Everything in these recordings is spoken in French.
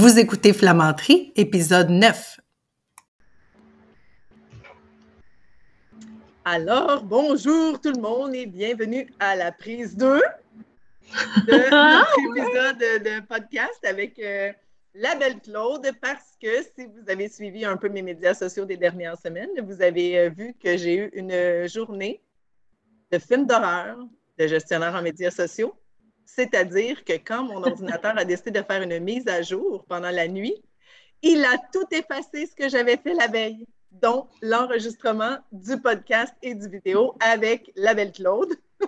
Vous écoutez Flamanterie, épisode 9. Alors, bonjour tout le monde et bienvenue à la prise 2 de notre épisode de podcast avec euh, la belle Claude parce que si vous avez suivi un peu mes médias sociaux des dernières semaines, vous avez euh, vu que j'ai eu une journée de film d'horreur de gestionnaire en médias sociaux. C'est-à-dire que quand mon ordinateur a décidé de faire une mise à jour pendant la nuit, il a tout effacé ce que j'avais fait la veille, dont l'enregistrement du podcast et du vidéo avec la belle Claude.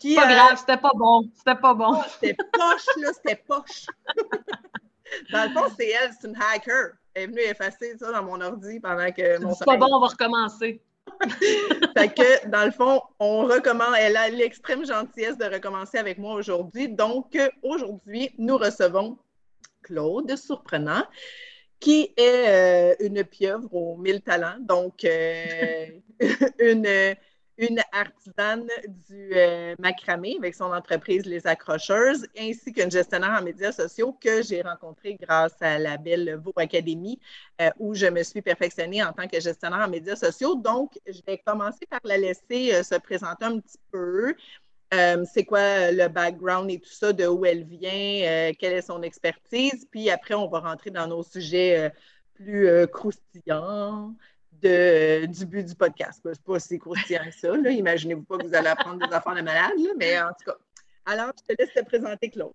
qui, pas grave, c'était pas bon. C'était pas bon. Oh, c'était poche, là, c'était poche. dans le fond, c'est elle, c'est une hacker. Elle est venue effacer ça dans mon ordi pendant que mon C'est pas bon, on va recommencer. que, dans le fond, on recommence, elle a l'extrême gentillesse de recommencer avec moi aujourd'hui. Donc, aujourd'hui, nous recevons Claude Surprenant, qui est euh, une pieuvre aux mille talents, donc euh, une une artisane du euh, macramé avec son entreprise Les Accrocheuses, ainsi qu'une gestionnaire en médias sociaux que j'ai rencontrée grâce à la belle Vaux Academy, euh, où je me suis perfectionnée en tant que gestionnaire en médias sociaux. Donc, je vais commencer par la laisser euh, se présenter un petit peu. c'est quoi le background et tout ça, de où elle vient, quelle est son expertise? Puis après, on va rentrer dans nos sujets plus croustillants, du but du podcast. C'est pas si croustillant que ça. Imaginez-vous pas que vous allez apprendre des affaires de malade, mais en tout cas. Alors, je te laisse te présenter, Claude.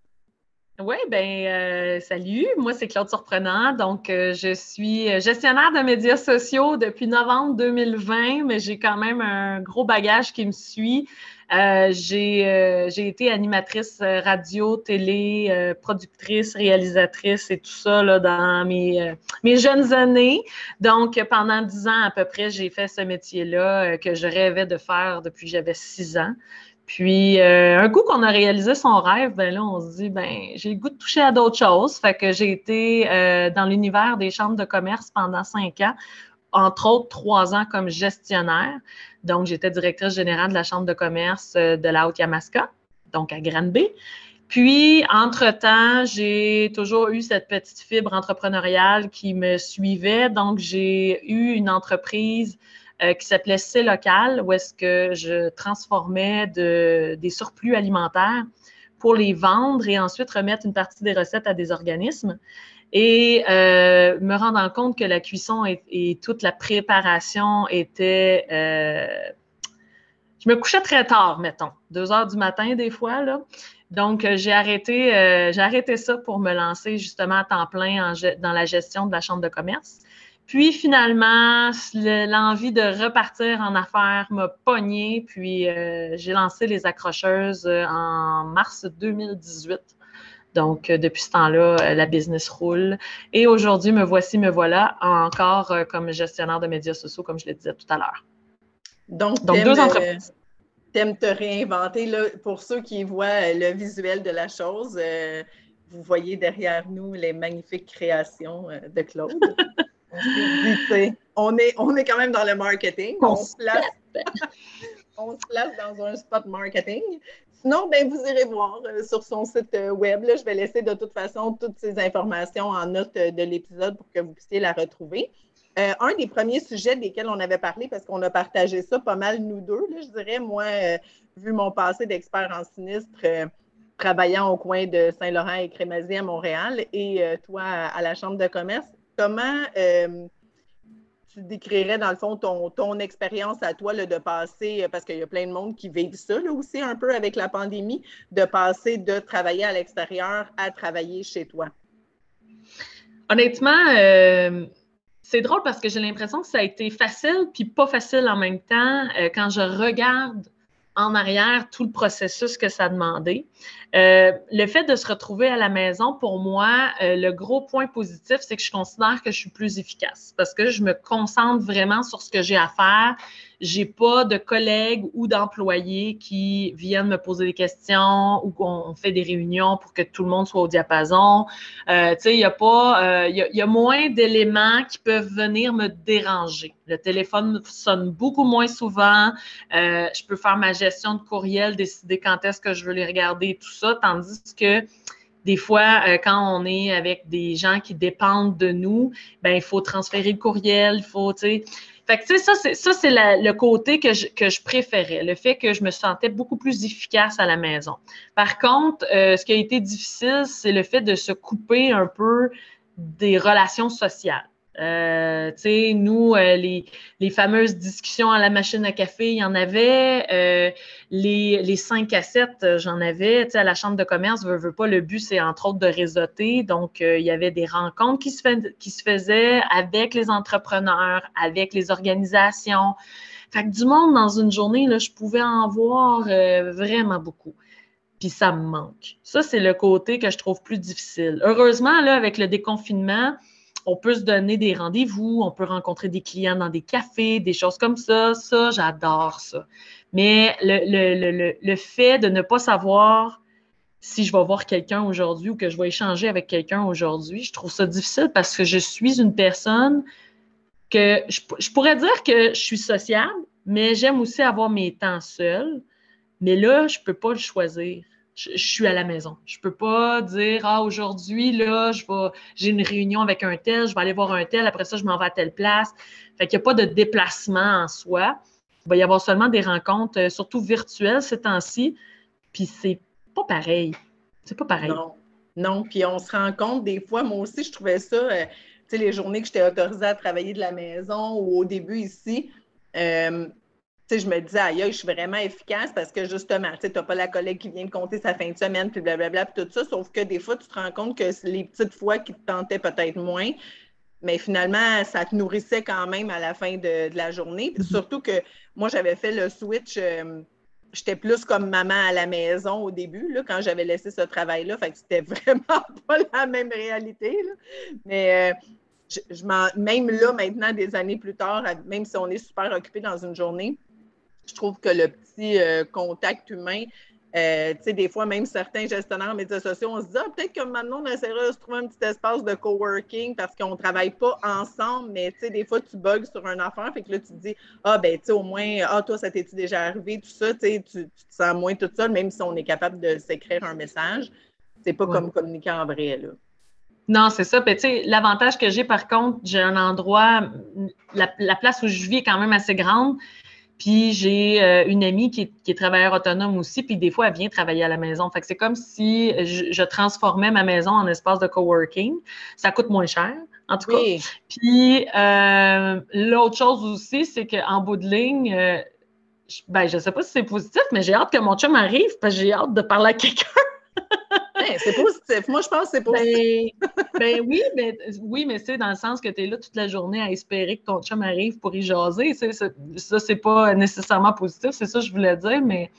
Oui, bien, euh, salut. Moi, c'est Claude Surprenant. Donc, euh, je suis gestionnaire de médias sociaux depuis novembre 2020, mais j'ai quand même un gros bagage qui me suit. Euh, j'ai été animatrice radio, télé, productrice, réalisatrice et tout ça dans mes, jeunes années. Donc, pendant dix ans à peu près, j'ai fait ce métier-là que je rêvais de faire depuis que j'avais six ans. Puis, euh, un coup qu'on a réalisé son rêve, ben là, on se dit, ben, j'ai le goût de toucher à d'autres choses. Fait que j'ai été euh, dans l'univers des chambres de commerce pendant cinq ans, entre autres trois ans comme gestionnaire. Donc, j'étais directrice générale de la chambre de commerce euh, de la Haute-Yamaska, donc à Granby. Puis, entre-temps, j'ai toujours eu cette petite fibre entrepreneuriale qui me suivait. Donc, j'ai eu une entreprise euh, qui s'appelait C'est local, où est-ce que je transformais des surplus alimentaires pour les vendre et ensuite remettre une partie des recettes à des organismes. Et euh, me rendant compte que la cuisson et, toute la préparation étaient... Euh, je me couchais très tard, mettons, deux heures du matin des fois, là. Donc, j'ai arrêté, j'ai arrêté ça pour me lancer justement à temps plein dans la gestion de la chambre de commerce. Puis finalement, l'envie de repartir en affaires m'a pogné, puis euh, j'ai lancé les accrocheuses euh, en mars 2018. Donc, euh, depuis ce temps-là, la business roule. Et aujourd'hui, me voici, me voilà encore comme gestionnaire de médias sociaux, comme je le disais tout à l'heure. Donc, deux entreprises. T'aimes te réinventer. Là, pour ceux qui voient le visuel de la chose, vous voyez derrière nous les magnifiques créations de Claude. on est, on est quand même dans le marketing. On, se place, on se place dans un spot marketing. Sinon, ben, vous irez voir euh, sur son site euh, web. je vais laisser de toute façon toutes ces informations en note euh, de l'épisode pour que vous puissiez la retrouver. un des premiers sujets desquels on avait parlé, parce qu'on a partagé ça pas mal nous deux, je dirais, moi, vu mon passé d'expert en sinistre, travaillant au coin de Saint-Laurent et Crémazie à Montréal, et toi à la Chambre de commerce, comment tu décrirais, dans le fond, ton, expérience à toi de passer, parce qu'il y a plein de monde qui vivent ça aussi un peu avec la pandémie, de passer de travailler à l'extérieur à travailler chez toi? Honnêtement, euh, c'est drôle parce que j'ai l'impression que ça a été facile puis pas facile en même temps euh, quand je regarde en arrière tout le processus que ça demandait. Euh, le fait de se retrouver à la maison, pour moi, euh, le gros point positif, c'est que je considère que je suis plus efficace parce que je me concentre vraiment sur ce que j'ai à faire. J'ai pas de collègues ou d'employés qui viennent me poser des questions ou qu'on fait des réunions pour que tout le monde soit au diapason. Euh, tu sais, il y a pas, il y, a moins d'éléments qui peuvent venir me déranger. Le téléphone sonne beaucoup moins souvent. je peux faire ma gestion de courriel, décider quand est-ce que je veux les regarder, tout ça tandis que Des fois, euh, quand on est avec des gens qui dépendent de nous, ben il faut transférer le courriel, il faut, tu sais. Fait que, ça, c'est, ça, c'est le côté que je, que je préférais, le fait que je me sentais beaucoup plus efficace à la maison. Par contre, euh, ce qui a été difficile, c'est le fait de se couper un peu des relations sociales. Euh, tu sais, nous, euh, les, les, fameuses discussions à la machine à café, il y en avait. Euh, les, les 5 à 7, j'en avais. Tu sais, à la chambre de commerce, veux, veux pas, le but, c'est entre autres de réseauter. Donc, il y avait des rencontres qui se, qui se faisaient avec les entrepreneurs, avec les organisations. Fait que du monde dans une journée, là, je pouvais en voir vraiment beaucoup. Puis ça me manque. Ça, c'est le côté que je trouve plus difficile. Heureusement, là, avec le déconfinement, on peut se donner des rendez-vous, on peut rencontrer des clients dans des cafés, des choses comme ça. Ça, j'adore ça. Mais le, fait de ne pas savoir si je vais voir quelqu'un aujourd'hui ou que je vais échanger avec quelqu'un aujourd'hui, je trouve ça difficile parce que je suis une personne que je, je pourrais dire que je suis sociable, mais j'aime aussi avoir mes temps seuls. Mais là, je ne peux pas le choisir je, suis à la maison. Je peux pas dire ah aujourd'hui là, je j'ai une réunion avec un tel, je vais aller voir un tel, après ça je m'en vais à telle place. Fait qu'il n'y a pas de déplacement en soi. Il va y avoir seulement des rencontres, euh, surtout virtuelles ces temps-ci. Puis c'est pas pareil. C'est pas pareil. Non. Non, puis on se rend compte des fois, moi aussi, je trouvais ça, euh, tu sais, les journées que j'étais autorisée à travailler de la maison ou au début ici, euh, je me disais, aïe, je suis vraiment efficace parce que justement, tu n'as pas la collègue qui vient de compter sa fin de semaine, puis blablabla, puis tout ça. Sauf que des fois, tu te rends compte que les petites fois qui te tentaient peut-être moins, mais finalement, ça te nourrissait quand même à la fin de, la journée. Mm-hmm. surtout que moi, j'avais fait le switch. Euh, j'étais plus comme maman à la maison au début, là, quand j'avais laissé ce travail-là. Fait que c'était vraiment pas la même réalité. Mais euh, je, même là, maintenant, des années plus tard, même si on est super occupé dans une journée, je trouve que le petit euh, contact humain, euh, tu sais, des fois, même certains gestionnaires en médias sociaux, on se dit, ah, peut-être que maintenant, on essaiera de se trouver un petit espace de coworking parce qu'on ne travaille pas ensemble, mais tu sais, des fois, tu bugs sur un affaire, fait que là, tu te dis, ah, ben, tu sais, au moins, ah, toi, ça t'est-tu déjà arrivé, tout ça, tu sais, tu te sens moins tout seul, même si on est capable de s'écrire un message. C'est pas comme communiquer en vrai, là. Non, c'est ça. tu sais, l'avantage que j'ai, par contre, j'ai un endroit, la, la, place où je vis est quand même assez grande. Puis j'ai euh, une amie qui est, travailleur autonome aussi, puis des fois, elle vient travailler à la maison. Fait que c'est comme si je, transformais ma maison en espace de coworking. Ça coûte moins cher, en tout cas. Puis euh, l'autre chose aussi, c'est qu'en bout de ligne, euh, je, ben, je sais pas si c'est positif, mais j'ai hâte que mon chum arrive parce que j'ai hâte de parler à quelqu'un. C'est positif. Moi, je pense que c'est positif. Ben, ben, oui, mais oui, mais c'est dans le sens que tu es là toute la journée à espérer que ton chum arrive pour y jaser. Ça, c'est pas nécessairement positif, c'est ça que je voulais dire, mais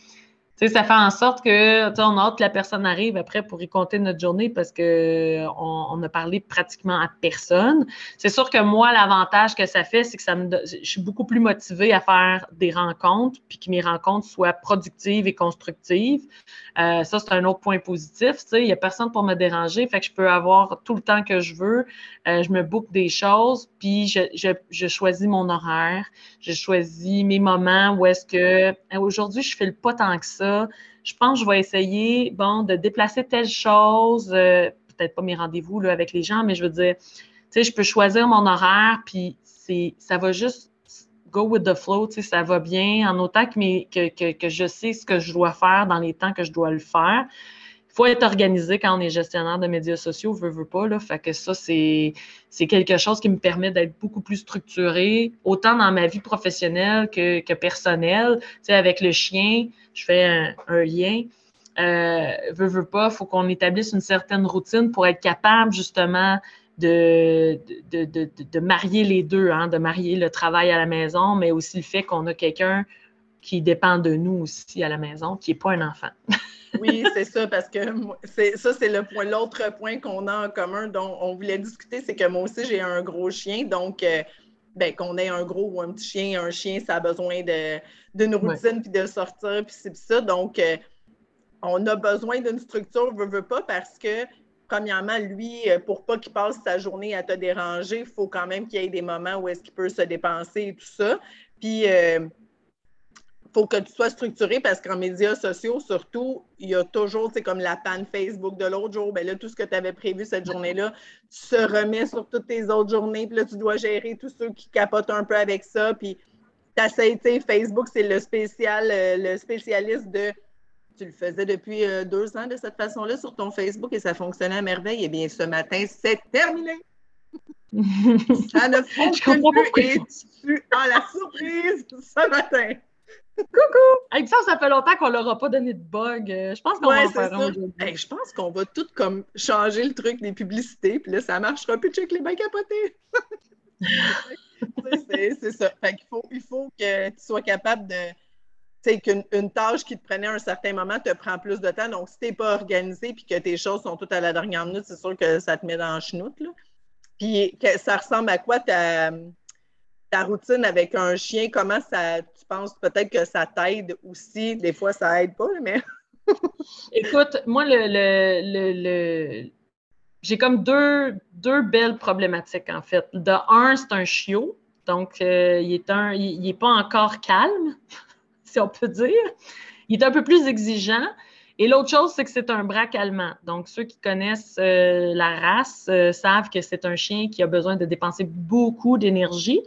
ça fait en sorte que on a hâte que la personne arrive après pour y compter notre journée parce qu'on on a parlé pratiquement à personne. C'est sûr que moi, l'avantage que ça fait, c'est que ça me je suis beaucoup plus motivée à faire des rencontres, puis que mes rencontres soient productives et constructives. Euh, ça, c'est un autre point positif. Il n'y a personne pour me déranger, fait que je peux avoir tout le temps que je veux. Euh, je me boucle des choses, puis je, je, je, choisis mon horaire, je choisis mes moments où est-ce que aujourd'hui, je fais le pas tant que ça je pense que je vais essayer, bon, de déplacer telle chose, euh, peut-être pas mes rendez-vous là, avec les gens, mais je veux dire, tu sais, je peux choisir mon horaire, puis c'est, ça va juste go with the flow, tu sais, ça va bien, en autant que, je sais ce que je dois faire dans les temps que je dois le faire faut être organisé quand on est gestionnaire de médias sociaux, veut, veut pas. Là. Fait que ça, c'est, quelque chose qui me permet d'être beaucoup plus structuré, autant dans ma vie professionnelle que, que personnelle. Tu sais, avec le chien, je fais un, lien. Euh, veut, veut pas, faut qu'on établisse une certaine routine pour être capable justement de, de, de, de marier les deux, hein, de marier le travail à la maison, mais aussi le fait qu'on a quelqu'un qui dépend de nous aussi à la maison, qui n'est pas un enfant. oui, c'est ça, parce que ça, c'est le point, l'autre point qu'on a en commun dont on voulait discuter, c'est que moi aussi, j'ai un gros chien, donc euh, ben, qu'on ait un gros ou un petit chien, un chien, ça a besoin de, d'une routine, puis de sortir, puis c'est ça. Donc, euh, on a besoin d'une structure, veut, veut pas, parce que premièrement, lui, euh, pour pas qu'il passe sa journée à te déranger, il faut quand même qu'il y ait des moments où est-ce qu'il peut se dépenser et tout ça. Puis, faut que tu sois structuré parce qu'en médias sociaux, surtout, il y a toujours, c'est comme la panne Facebook de l'autre jour. Ben là, tout ce que tu avais prévu cette journée-là, tu se remets sur toutes tes autres journées. Puis là, tu dois gérer tous ceux qui capotent un peu avec ça. Puis tu sais, Facebook, c'est le spécial, euh, le spécialiste de. Tu le faisais depuis euh, deux ans de cette façon-là sur ton Facebook et ça fonctionnait à merveille. Eh bien, ce matin, c'est terminé. ça ne fonctionne plus et tu as la surprise ce matin. Coucou! Avec ça, ça fait longtemps qu'on leur a pas donné de bug. Euh, je pense qu'on va en faire un Je pense qu'on va tout comme changer le truc des publicités, puis là, ça marchera plus, check les bains capotés. c'est ça. Fait qu'il faut, il faut que tu sois capable de. Tu sais, qu'une tâche qui te prenait un certain moment te prend plus de temps. Donc, si tu n'es pas organisé puis que tes choses sont toutes à la dernière minute, c'est sûr que ça te met dans le chenoute. Là. Puis, que, ça ressemble à quoi ta, routine avec un chien? Comment ça, tu penses peut-être que ça t'aide aussi? Des fois, ça aide pas, mais. Écoute, moi, le, le, j'ai comme deux, deux belles problématiques, en fait. De un, c'est un chiot. Donc, euh, il n'est un, il, est pas encore calme, si on peut dire. Il est un peu plus exigeant. Et l'autre chose, c'est que c'est un braque allemand. Donc, ceux qui connaissent euh, la race euh, savent que c'est un chien qui a besoin de dépenser beaucoup d'énergie.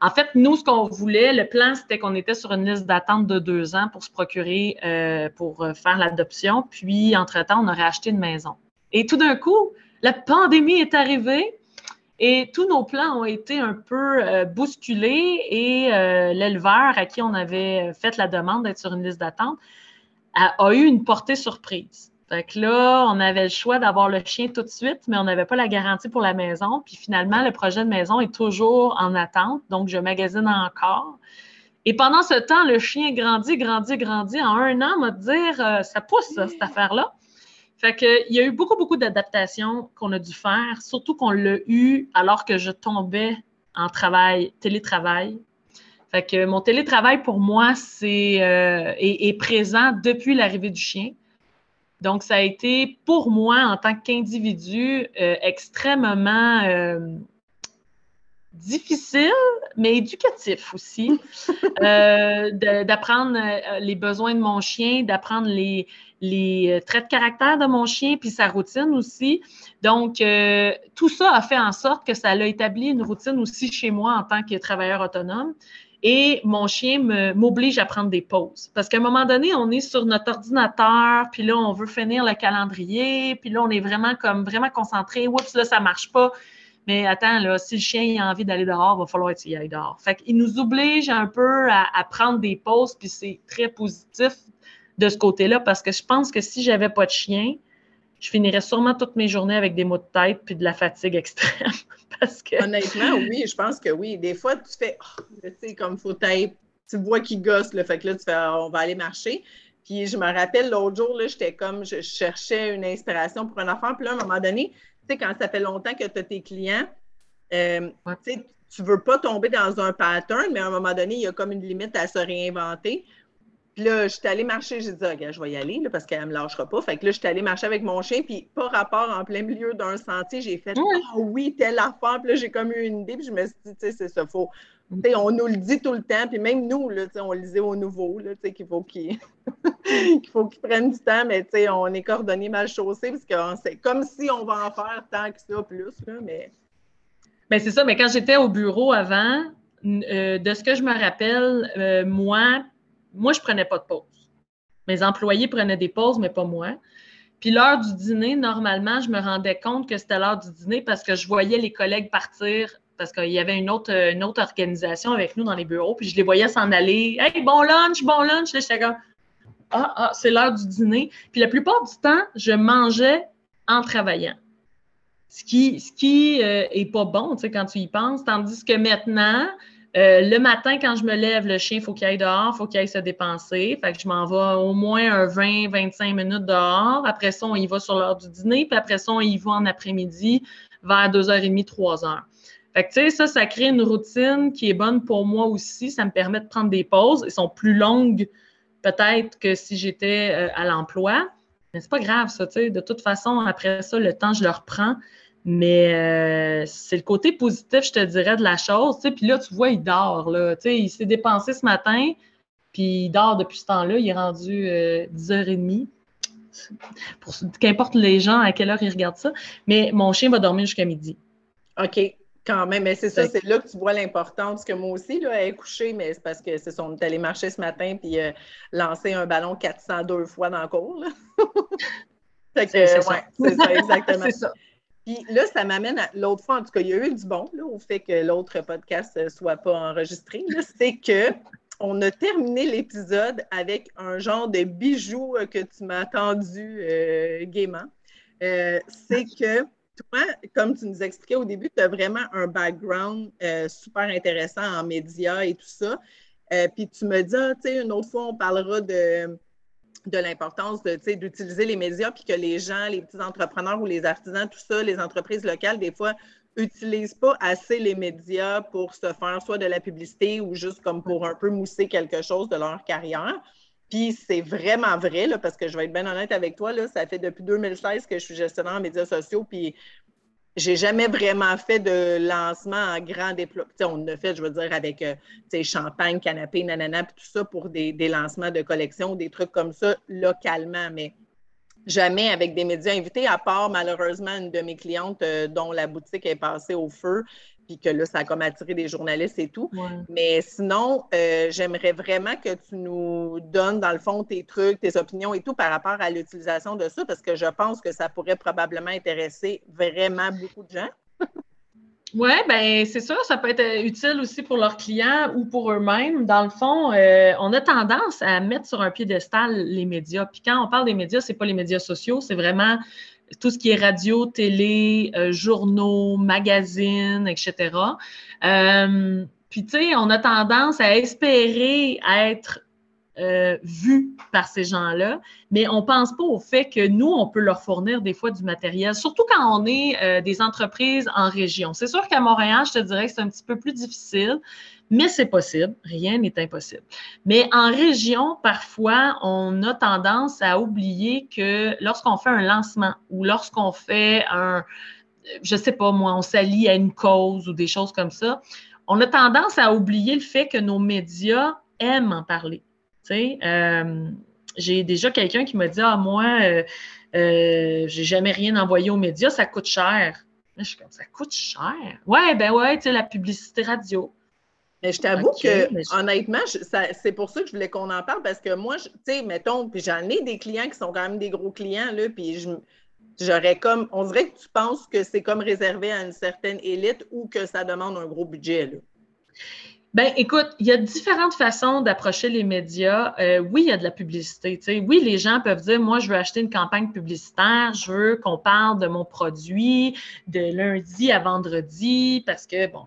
En fait, nous, ce qu'on voulait, le plan, c'était qu'on était sur une liste d'attente de deux ans pour se procurer, euh, pour faire l'adoption. Puis, entre-temps, on aurait acheté une maison. Et tout d'un coup, la pandémie est arrivée. Et tous nos plans ont été un peu bousculés et l'éleveur à qui on avait fait la demande d'être sur une liste d'attente a, eu une portée surprise. Fait que là, on avait le choix d'avoir le chien tout de suite, mais on n'avait pas la garantie pour la maison. Puis finalement, le projet de maison est toujours en attente, donc je magasine encore. Et pendant ce temps, le chien grandit, grandit, grandit. En un an, on va dire, euh, ça pousse, cette affaire-là. Fait qu'il y a eu beaucoup, beaucoup d'adaptations qu'on a dû faire, surtout qu'on l'a eu alors que je tombais en travail, télétravail. Fait que mon télétravail pour moi, c'est euh, est, présent depuis l'arrivée du chien. Donc, ça a été pour moi, en tant qu'individu, euh, extrêmement euh, difficile, mais éducatif aussi, d'apprendre les besoins de mon chien, d'apprendre les, les traits de caractère de mon chien, puis sa routine aussi. Donc, tout ça a fait en sorte que ça a établi une routine aussi chez moi en tant que travailleur autonome. Et mon chien m'oblige à prendre des pauses. Parce qu'à un moment donné, on est sur notre ordinateur, puis là, on veut finir le calendrier, puis là, on est vraiment comme vraiment concentré. Oups, là, ça marche pas. Mais attends, là, si le chien a envie d'aller dehors, il va falloir qu'il aille dehors. Fait qu'il nous oblige un peu à, à prendre des pauses, puis c'est très positif de ce côté-là, parce que je pense que si j'avais pas de chien, je finirais sûrement toutes mes journées avec des maux de tête puis de la fatigue extrême. parce que... Honnêtement, oui, je pense que oui. Des fois, tu fais, oh, tu sais, comme faut être, tu vois qu'il gosse, le fait que là, tu fais, on va aller marcher. Puis je me rappelle l'autre jour, là, j'étais comme, je cherchais une inspiration pour un enfant. Puis là, à un moment donné, tu sais, quand ça fait longtemps que tu as tes clients, euh, tu sais, tu veux pas tomber dans un pattern, mais à un moment donné, il y a comme une limite à se réinventer. Puis là, je suis allée marcher, j'ai dit, OK, je vais y aller là, parce qu'elle ne me lâchera pas. Fait que là, je suis allée marcher avec mon chien, puis pas rapport en plein milieu d'un sentier, j'ai fait, ah oui, telle affaire. Puis là, j'ai comme eu une idée, puis je me suis dit, tu sais, c'est ça, faut. sais, on nous le dit tout le temps, puis même nous, là, on le disait aux nouveaux, qu'il faut qu'ils qu'il prennent du temps, mais on est coordonnés mal chaussés, parce que c'est comme si on va en faire tant que ça plus, là, mais. Bien, c'est ça, mais quand j'étais au bureau avant, euh, de ce que je me rappelle, euh, moi, moi, je prenais pas de pause. Mes employés prenaient des pauses, mais pas moi. Puis l'heure du dîner, normalement, je me rendais compte que c'était l'heure du dîner parce que je voyais les collègues partir parce qu'il y avait une autre, une autre organisation avec nous dans les bureaux, puis je les voyais s'en aller. Hey, bon lunch, bon lunch. Là, j'étais comme Ah, ah, c'est l'heure du dîner. Puis la plupart du temps, je mangeais en travaillant. Ce qui, ce qui euh, est pas bon, tu sais, quand tu y penses. Tandis que maintenant, euh, le matin, quand je me lève, le chien, il faut qu'il aille dehors, il faut qu'il aille se dépenser. Je m'en vais au moins un 20-25 minutes dehors. Après ça, on y va sur l'heure du dîner. Puis après ça, on y va en après-midi vers 2h30, 3h. Fait que, tu sais, ça, ça crée une routine qui est bonne pour moi aussi. Ça me permet de prendre des pauses. Elles sont plus longues, peut-être, que si j'étais euh, à l'emploi. Mais c'est pas grave, ça, tu sais. De toute façon, après ça, le temps, je le reprends. Mais euh, c'est le côté positif, je te dirais, de la chose. Puis là, tu vois, il dort. Là, il s'est dépensé ce matin. Puis il dort depuis ce temps-là. Il est rendu 10h30. Euh, Pour, qu'importe les gens à quelle heure ils regardent ça. Mais mon chien va dormir jusqu'à midi. OK. Quand même, mais c'est ça, c'est là que tu vois l'importance que moi aussi, là, elle est couchée, mais c'est parce que c'est son, est allé marcher ce matin puis euh, lancer un ballon 402 fois dans le cours. c'est ça. c'est ça, exactement. Puis là, ça m'amène à l'autre fois, en tout cas, il y a eu du bon là, au fait que l'autre podcast ne soit pas enregistré. C'est que on a terminé l'épisode avec un genre de bijou euh, que tu m'as attendu euh, gaiement. Euh, c'est que toi, comme tu nous expliquais au début, tu as vraiment un background super intéressant en médias et tout ça. puis tu me dis, ah, tu sais, une autre fois, on parlera de de l'importance d'utiliser les médias, puis que les gens, les petits entrepreneurs ou les artisans, tout ça, les entreprises locales, des fois, n'utilisent pas assez les médias pour se faire soit de la publicité ou juste comme pour un peu mousser quelque chose de leur carrière. Puis c'est vraiment vrai, là, parce que je vais être bien honnête avec toi, là, ça fait depuis 2016 que je suis gestionnaire en médias sociaux, puis j'ai jamais vraiment fait de lancement en grand déploiement. On a fait, je veux dire, avec euh, champagne, canapé, nanana, puis tout ça pour des, lancements de collections, des trucs comme ça localement, mais jamais avec des médias invités, à part malheureusement une de mes clientes euh, dont la boutique est passée au feu puis que là, ça a comme attiré des journalistes et tout. Mais sinon, euh, j'aimerais vraiment que tu nous donnes, dans le fond, tes trucs, tes opinions et tout par rapport à l'utilisation de ça, parce que je pense que ça pourrait probablement intéresser vraiment beaucoup de gens. Oui, bien, c'est sûr, ça peut être utile aussi pour leurs clients ou pour eux-mêmes. Dans le fond, euh, on a tendance à mettre sur un piédestal les médias. Puis quand on parle des médias, ce n'est pas les médias sociaux, c'est vraiment tout ce qui est radio, télé, euh, journaux, magazines, etc. Euh, puis, tu sais, on a tendance à espérer être euh, vu par ces gens-là, mais on ne pense pas au fait que nous, on peut leur fournir des fois du matériel, surtout quand on est des entreprises en région. C'est sûr qu'à Montréal, je te dirais que c'est un petit peu plus difficile mais c'est possible, rien n'est impossible. Mais en région, parfois, on a tendance à oublier que lorsqu'on fait un lancement ou lorsqu'on fait un, je sais pas moi, on s'allie à une cause ou des choses comme ça, on a tendance à oublier le fait que nos médias aiment en parler. Euh, j'ai déjà quelqu'un qui m'a dit Ah, moi, euh, euh, j'ai jamais rien envoyé aux médias, ça coûte cher. Je suis comme ça coûte cher. Ouais, ben ouais, tu sais, la publicité radio. Mais je t'avoue que, honnêtement, c'est pour ça que je voulais qu'on en parle parce que moi, tu sais, mettons, puis j'en ai des clients qui sont quand même des gros clients, là, puis j'aurais comme, on dirait que tu penses que c'est comme réservé à une certaine élite ou que ça demande un gros budget, là. Ben, écoute, il y a différentes façons d'approcher les médias. Euh, oui, il y a de la publicité. sais. Oui, les gens peuvent dire, moi, je veux acheter une campagne publicitaire, je veux qu'on parle de mon produit de lundi à vendredi parce que, bon,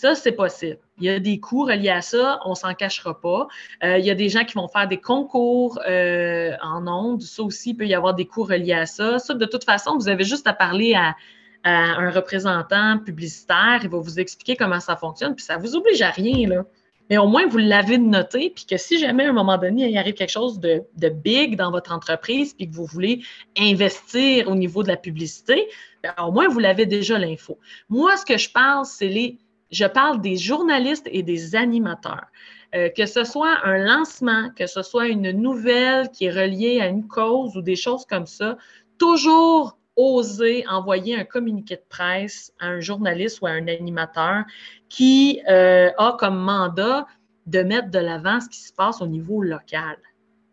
ça, c'est possible. Il y a des coûts reliés à ça, on s'en cachera pas. Euh, il y a des gens qui vont faire des concours euh, en ondes. Ça aussi, il peut y avoir des coûts reliés à ça. Ça, de toute façon, vous avez juste à parler à, un représentant publicitaire. Il va vous expliquer comment ça fonctionne. Puis ça ne vous oblige à rien, là. Mais au moins, vous l'avez noté, puis que si jamais à un moment donné, il arrive quelque chose de, de big dans votre entreprise, puis que vous voulez investir au niveau de la publicité, bien, au moins, vous l'avez déjà l'info. Moi, ce que je pense, c'est les je parle des journalistes et des animateurs. Euh, que ce soit un lancement, que ce soit une nouvelle qui est reliée à une cause ou des choses comme ça, toujours oser envoyer un communiqué de presse à un journaliste ou à un animateur qui euh, a comme mandat de mettre de l'avant ce qui se passe au niveau local.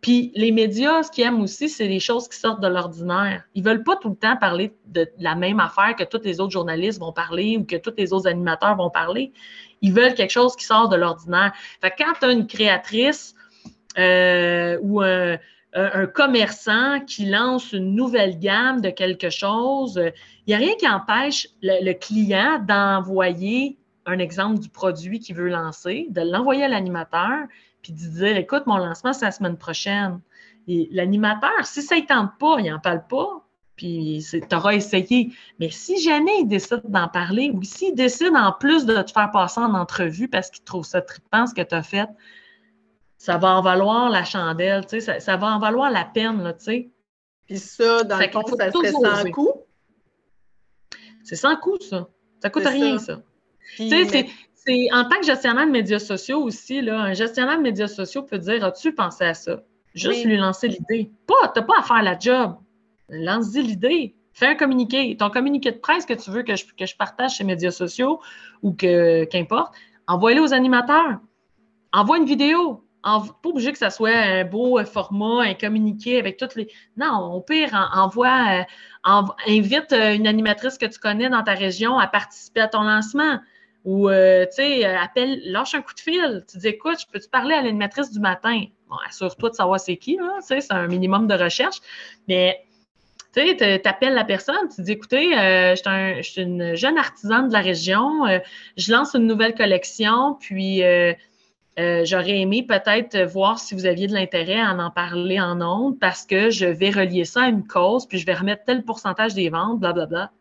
Puis les médias, ce qu'ils aiment aussi, c'est les choses qui sortent de l'ordinaire. Ils ne veulent pas tout le temps parler de la même affaire que tous les autres journalistes vont parler ou que tous les autres animateurs vont parler. Ils veulent quelque chose qui sort de l'ordinaire. Fait quand tu as une créatrice euh, ou un, commerçant qui lance une nouvelle gamme de quelque chose, il n'y a rien qui empêche le client d'envoyer un exemple du produit qu'il veut lancer, de l'envoyer à l'animateur, puis de dire écoute, mon lancement, c'est la semaine prochaine. Et l'animateur, si ça ne tente pas, il n'en parle pas, puis tu auras essayé. Mais si jamais il décide d'en parler ou s'il décide en plus de te faire passer en entrevue parce qu'il trouve ça trippant ce que tu as fait, ça va en valoir la chandelle, tu sais, ça, va en valoir la peine, tu sais. Puis ça, dans le fond, ça serait sans coût? C'est sans coût, ça. Ça coûte rien, ça. sais, c'est en tant que gestionnaire de médias sociaux aussi, là, un gestionnaire de médias sociaux peut dire As-tu pensé à ça? Juste lui lancer l'idée. Pas, t'as pas à faire la job. Lance-y l'idée. Fais un communiqué. Ton communiqué de presse que tu veux que je, que je partage sur les médias sociaux ou que qu'importe, envoie-le aux animateurs. Envoie une vidéo. pas obligé que ça soit un beau format, un communiqué avec toutes les. Non, au pire, envoie, euh, invite euh, une animatrice que tu connais dans ta région à participer à ton lancement. Ou, euh, tu sais, appelle, lâche un coup de fil. Tu dis, écoute, peux-tu parler à l'animatrice du matin? Bon, assure-toi de savoir c'est qui, là. C'est un minimum de recherche. Mais tu appelles la personne, tu dis écoutez, euh, je, suis une jeune artisane de la région, euh, je lance une nouvelle collection, puis euh, j'aurais aimé peut-être voir si vous aviez de l'intérêt à en parler en ondes parce que je vais relier ça à une cause, puis je vais remettre tel pourcentage des ventes, blablabla.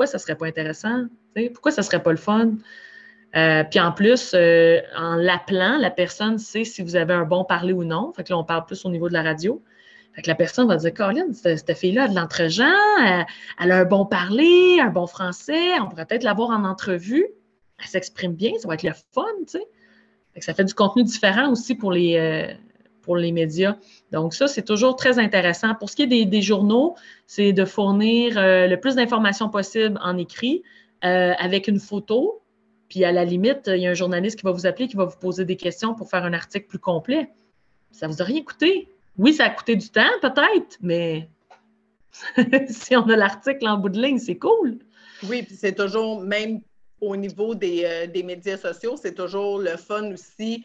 Pourquoi ça serait pas intéressant? Pourquoi ça serait pas le fun? puis en plus, en l'appelant, la personne sait si vous avez un bon parler ou non. Fait que là, on parle plus au niveau de la radio. Fait que la personne va dire Colin, cette, fille-là a de l'entre-gens, elle, a un bon parler, un bon français, on pourrait peut-être l'avoir en entrevue. Elle s'exprime bien, ça va être le fun, tu sais. Ça fait du contenu différent aussi pour les, euh, pour les médias. Donc, ça, c'est toujours très intéressant. Pour ce qui est des, journaux, c'est de fournir euh, le plus d'informations possible en écrit euh, avec une photo. Puis, à la limite, il y a un journaliste qui va vous appeler, qui va vous poser des questions pour faire un article plus complet. Ça ne vous a rien coûté. Oui, ça a coûté du temps, peut-être, mais si on a l'article en bout de ligne, c'est cool. Oui, puis c'est toujours, même au niveau des, euh, médias sociaux, c'est toujours le fun aussi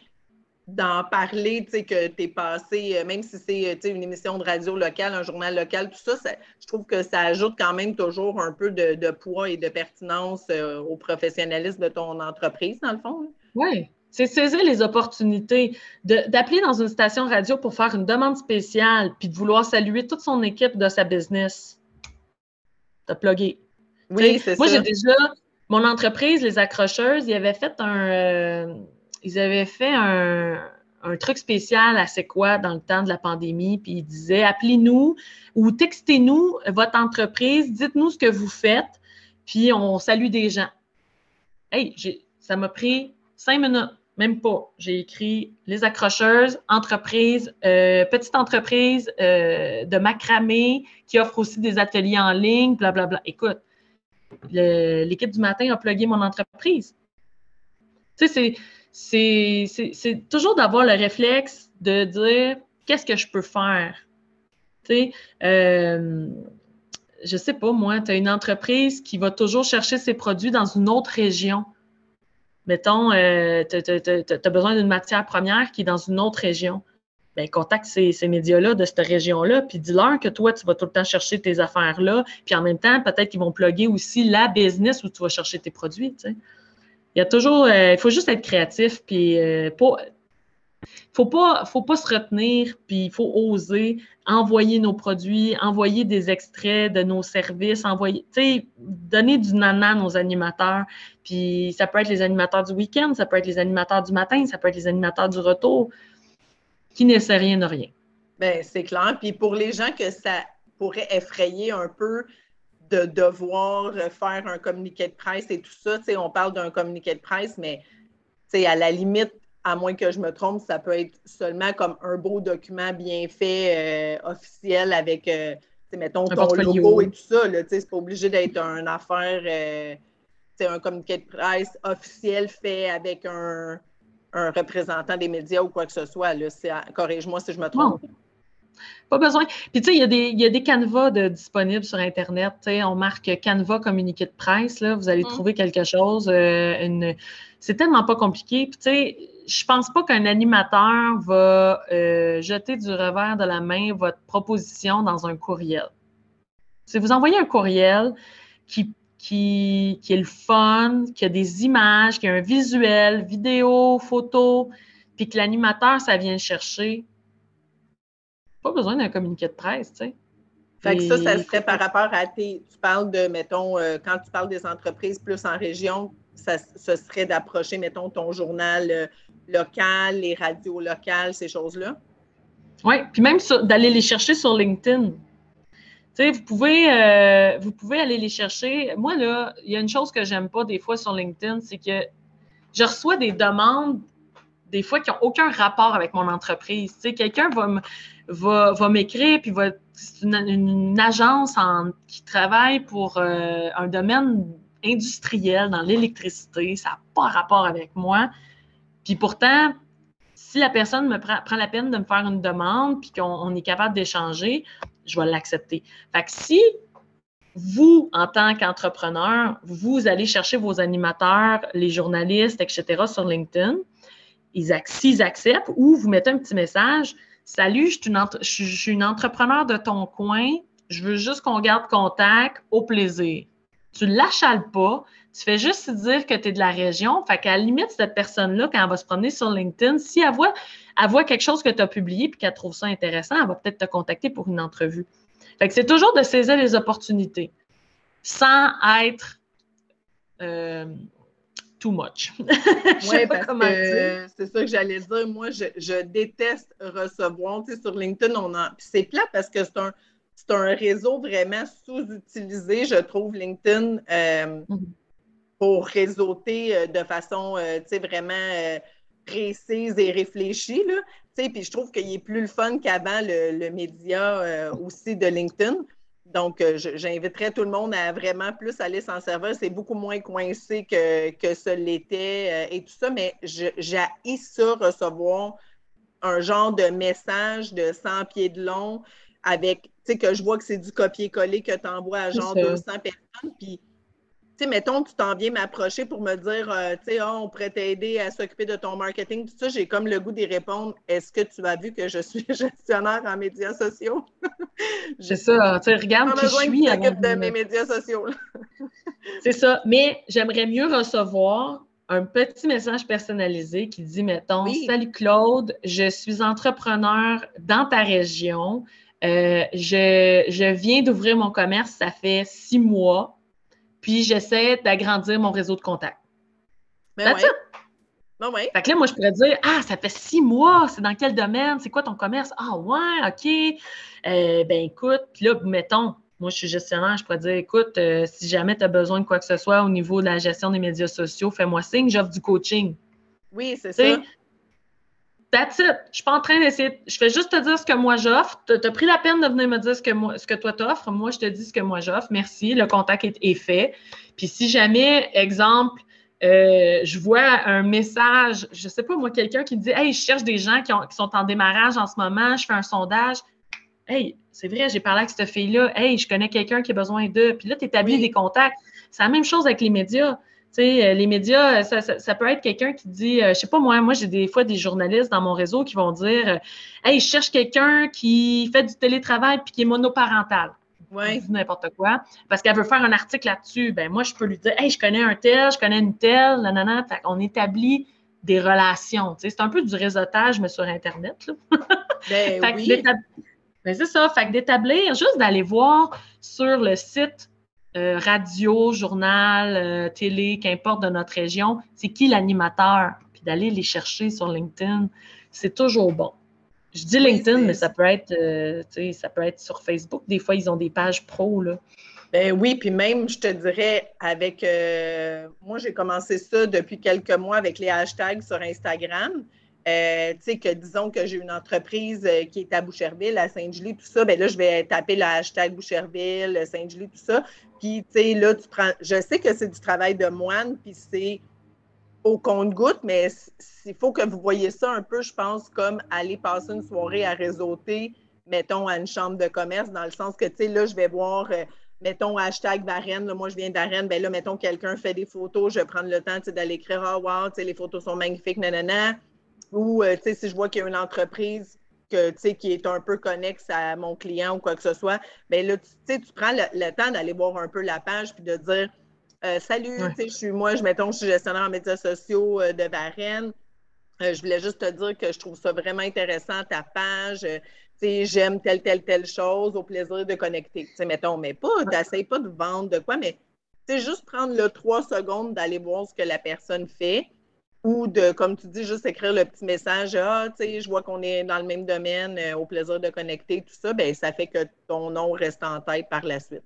d'en parler, tu sais, que tu es passé, euh, même si c'est une émission de radio locale, un journal local, tout ça, je trouve que ça ajoute quand même toujours un peu de, poids et de pertinence euh, au professionnalisme de ton entreprise, dans le fond. Oui, c'est saisir les opportunités, d'appeler dans une station radio pour faire une demande spéciale, puis de vouloir saluer toute son équipe de sa business. T'as plugué. Oui, c'est ça. Moi, j'ai déjà, mon entreprise, Les Accrocheuses, ils avaient fait un, euh, ils avaient fait un, truc spécial à C'est quoi dans le temps de la pandémie, puis ils disaient appelez-nous ou textez-nous votre entreprise, dites-nous ce que vous faites, puis on salue des gens. Hey, ça m'a pris cinq minutes. Même pas. J'ai écrit les accrocheuses, entreprise, euh, petite entreprise euh, de macramé qui offre aussi des ateliers en ligne, blablabla. Écoute, l'équipe du matin a plugué mon entreprise. Tu sais, c'est toujours d'avoir le réflexe de dire qu'est-ce que je peux faire? Tu sais, euh, je sais pas, moi, tu as une entreprise qui va toujours chercher ses produits dans une autre région mettons, euh, tu as, besoin d'une matière première qui est dans une autre région. Bien, contacte ces, médias-là de cette région-là, puis dis-leur que toi, tu vas tout le temps chercher tes affaires-là, puis en même temps, peut-être qu'ils vont plugger aussi la business où tu vas chercher tes produits. Il y a toujours, euh, il faut juste être créatif, puis euh, pas, faut pas, faut pas se retenir, puis il faut oser envoyer nos produits, envoyer des extraits de nos services, envoyer, donner du nana à nos animateurs. Puis ça peut être les animateurs du week-end, ça peut être les animateurs du matin, ça peut être les animateurs du retour, qui n'essaient rien de rien. Bien, c'est clair. Puis pour les gens que ça pourrait effrayer un peu de devoir faire un communiqué de presse et tout ça, tu sais, on parle d'un communiqué de presse, mais à la limite, à moins que je me trompe, ça peut être seulement comme un beau document bien fait, euh, officiel, avec, euh, mettons, ton logo et tout ça. C'est pas obligé d'être une affaire, euh, un communiqué de presse officiel fait avec un, représentant des médias ou quoi que ce soit. Corrige-moi si je me trompe. Pas besoin. Puis, tu sais, il y, a des, canevas disponibles sur Internet. on marque Canva communiqué de presse. Là, vous allez mm. trouver quelque chose. C'est tellement pas compliqué. Puis, tu sais, je pense pas qu'un animateur va euh, jeter du revers de la main votre proposition dans un courriel. Si vous envoyez un courriel qui, qui, qui, est le fun, qui a des images, qui a un visuel, vidéo, photo, puis que l'animateur, ça vient le chercher, pas besoin d'un communiqué de presse, tu sais. Fait que ça, ça serait par rapport à tes. Tu parles de, mettons, euh, quand tu parles des entreprises plus en région, ça, ce serait d'approcher, mettons, ton journal euh, local, les radios locales, ces choses-là? Oui, puis même d'aller les chercher sur LinkedIn. Tu sais, vous pouvez, euh, vous pouvez aller les chercher. Moi, là, il y a une chose que j'aime pas des fois sur LinkedIn, c'est que je reçois des demandes des fois qui n'ont aucun rapport avec mon entreprise. Tu sais, quelqu'un va, va, va m'écrire, puis va, c'est une, agence qui travaille pour euh, un domaine industriel dans l'électricité. Ça n'a pas rapport avec moi. Puis pourtant, si la personne me prend, prend, la peine de me faire une demande, puis qu'on est capable d'échanger, je vais l'accepter. Fait que si vous, en tant qu'entrepreneur, vous allez chercher vos animateurs, les journalistes, etc., sur LinkedIn, s'ils acceptent, ou vous mettez un petit message Salut, je suis, une, entrepreneur de ton coin, je veux juste qu'on garde contact, au plaisir. Tu l'achales pas, tu fais juste dire que tu es de la région. Fait qu'à la limite, cette personne-là, quand elle va se promener sur LinkedIn, si elle voit, elle voit quelque chose que tu as publié et qu'elle trouve ça intéressant, elle va peut-être te contacter pour une entrevue. Fait que c'est toujours de saisir les opportunités sans être euh, too much. oui, parce que c'est ça que j'allais dire. Moi, je, déteste recevoir. Tu sais, sur LinkedIn, on a. c'est plat parce que c'est un, un réseau vraiment sous-utilisé, je trouve, LinkedIn, euh, mm-hmm. pour réseauter euh, de façon, tu sais, vraiment précise et réfléchie. Là. Puis je trouve qu'il est plus le fun qu'avant le, le, média aussi de LinkedIn. Donc, euh, j'inviterais tout le monde à vraiment plus aller s'en servir. C'est beaucoup moins coincé que, que ce l'était euh, et tout ça, mais j'ai ça recevoir un genre de message de 100 pieds de long avec, tu sais, que je vois que c'est du copier-coller que tu envoies à genre 200 personnes. Puis, sais, mettons, tu t'en viens m'approcher pour me dire, euh, tu sais, oh, on pourrait t'aider à s'occuper de ton marketing, tout ça, j'ai comme le goût d'y répondre. Est-ce que tu as vu que je suis gestionnaire en médias sociaux? C'est ça, tu sais, regarde qui je suis. de mes médias sociaux. C'est ça, mais j'aimerais mieux recevoir un petit message personnalisé qui dit, mettons, Salut Claude, je suis entrepreneur dans ta région. Euh, je, je viens d'ouvrir mon commerce, ça fait six mois puis j'essaie d'agrandir mon réseau de contacts. Ben That's ben Fait que là, moi, je pourrais dire Ah, ça fait six mois, c'est dans quel domaine? C'est quoi ton commerce? Ah, ouais, OK. Euh, ben, écoute, puis là, mettons, moi, je suis gestionnaire, je pourrais dire Écoute, euh, si jamais tu as besoin de quoi que ce soit au niveau de la gestion des médias sociaux, fais-moi signe, j'offre du coaching. Oui, c'est ça. That's it. Je suis pas en train d'essayer. Je fais juste te dire ce que moi j'offre. Tu as pris la peine de venir me dire ce que, moi, ce que toi t'offres. Moi, je te dis ce que moi j'offre. Merci. Le contact est, fait. Puis si jamais, exemple, euh, je vois un message, je sais pas moi, quelqu'un qui me dit Hey, je cherche des gens qui, sont en démarrage en ce moment, je fais un sondage. Hey, c'est vrai, j'ai parlé avec cette fille-là. Hey, je connais quelqu'un qui a besoin d'eux. Puis là, tu établis des contacts. C'est la même chose avec les médias. Euh, les médias, ça, peut être quelqu'un qui dit, euh, je sais pas moi, moi j'ai des fois des journalistes dans mon réseau qui vont dire, euh, hey, je cherche quelqu'un qui fait du télétravail puis qui est monoparental. Oui. n'importe quoi, parce qu'elle veut faire un article là-dessus. Ben moi, je peux lui dire, hey, je connais un tel, je connais une telle, nanana. on établit des relations. c'est un peu du réseautage, mais sur Internet. Ben, oui. Ben, c'est ça. Fait d'établir, juste d'aller voir sur le site euh, radio, journal, euh, télé, qu'importe de notre région, c'est qui l'animateur, puis d'aller les chercher sur LinkedIn, c'est toujours bon. Je dis LinkedIn, mais ça peut être, euh, ça peut être sur Facebook. Des fois, ils ont des pages pro là. Ben oui, puis même, je te dirais, avec moi, j'ai commencé ça depuis quelques mois avec les hashtags sur Instagram. Euh, tu sais, que disons que j'ai une entreprise euh, qui est à Boucherville, à Saint-Julie, tout ça, ben là, je vais taper le hashtag Boucherville, Saint-Julie, tout ça. Puis, tu sais, là, tu prends. Je sais que c'est du travail de moine, puis c'est au compte-goutte, mais il faut que vous voyez ça un peu, je pense, comme aller passer une soirée à réseauter, mettons, à une chambre de commerce, dans le sens que, tu sais, là, je vais voir. Euh, mettons, hashtag Varennes, moi je viens d'Arène, ben là, mettons, quelqu'un fait des photos, je vais prendre le temps d'aller écrire Ah, oh, wow, les photos sont magnifiques, nanana. Ou, euh, si je vois qu'il y a une entreprise que, qui est un peu connexe à mon client ou quoi que ce soit, bien là, tu, tu prends le, temps d'aller voir un peu la page puis de dire euh, Salut, je suis moi, je mettons, je suis gestionnaire en médias sociaux euh, de Varennes. je voulais juste te dire que je trouve ça vraiment intéressant, ta page. j'aime telle, telle, telle chose, au plaisir de connecter. sais, mettons, mais pas, n'essayes pas de vendre de quoi, mais juste prendre le trois secondes d'aller voir ce que la personne fait ou de, comme tu dis, juste écrire le petit message, ah, tu sais, je vois qu'on est dans le même domaine, euh, au plaisir de connecter, tout ça, bien, ça fait que ton nom reste en tête par la suite.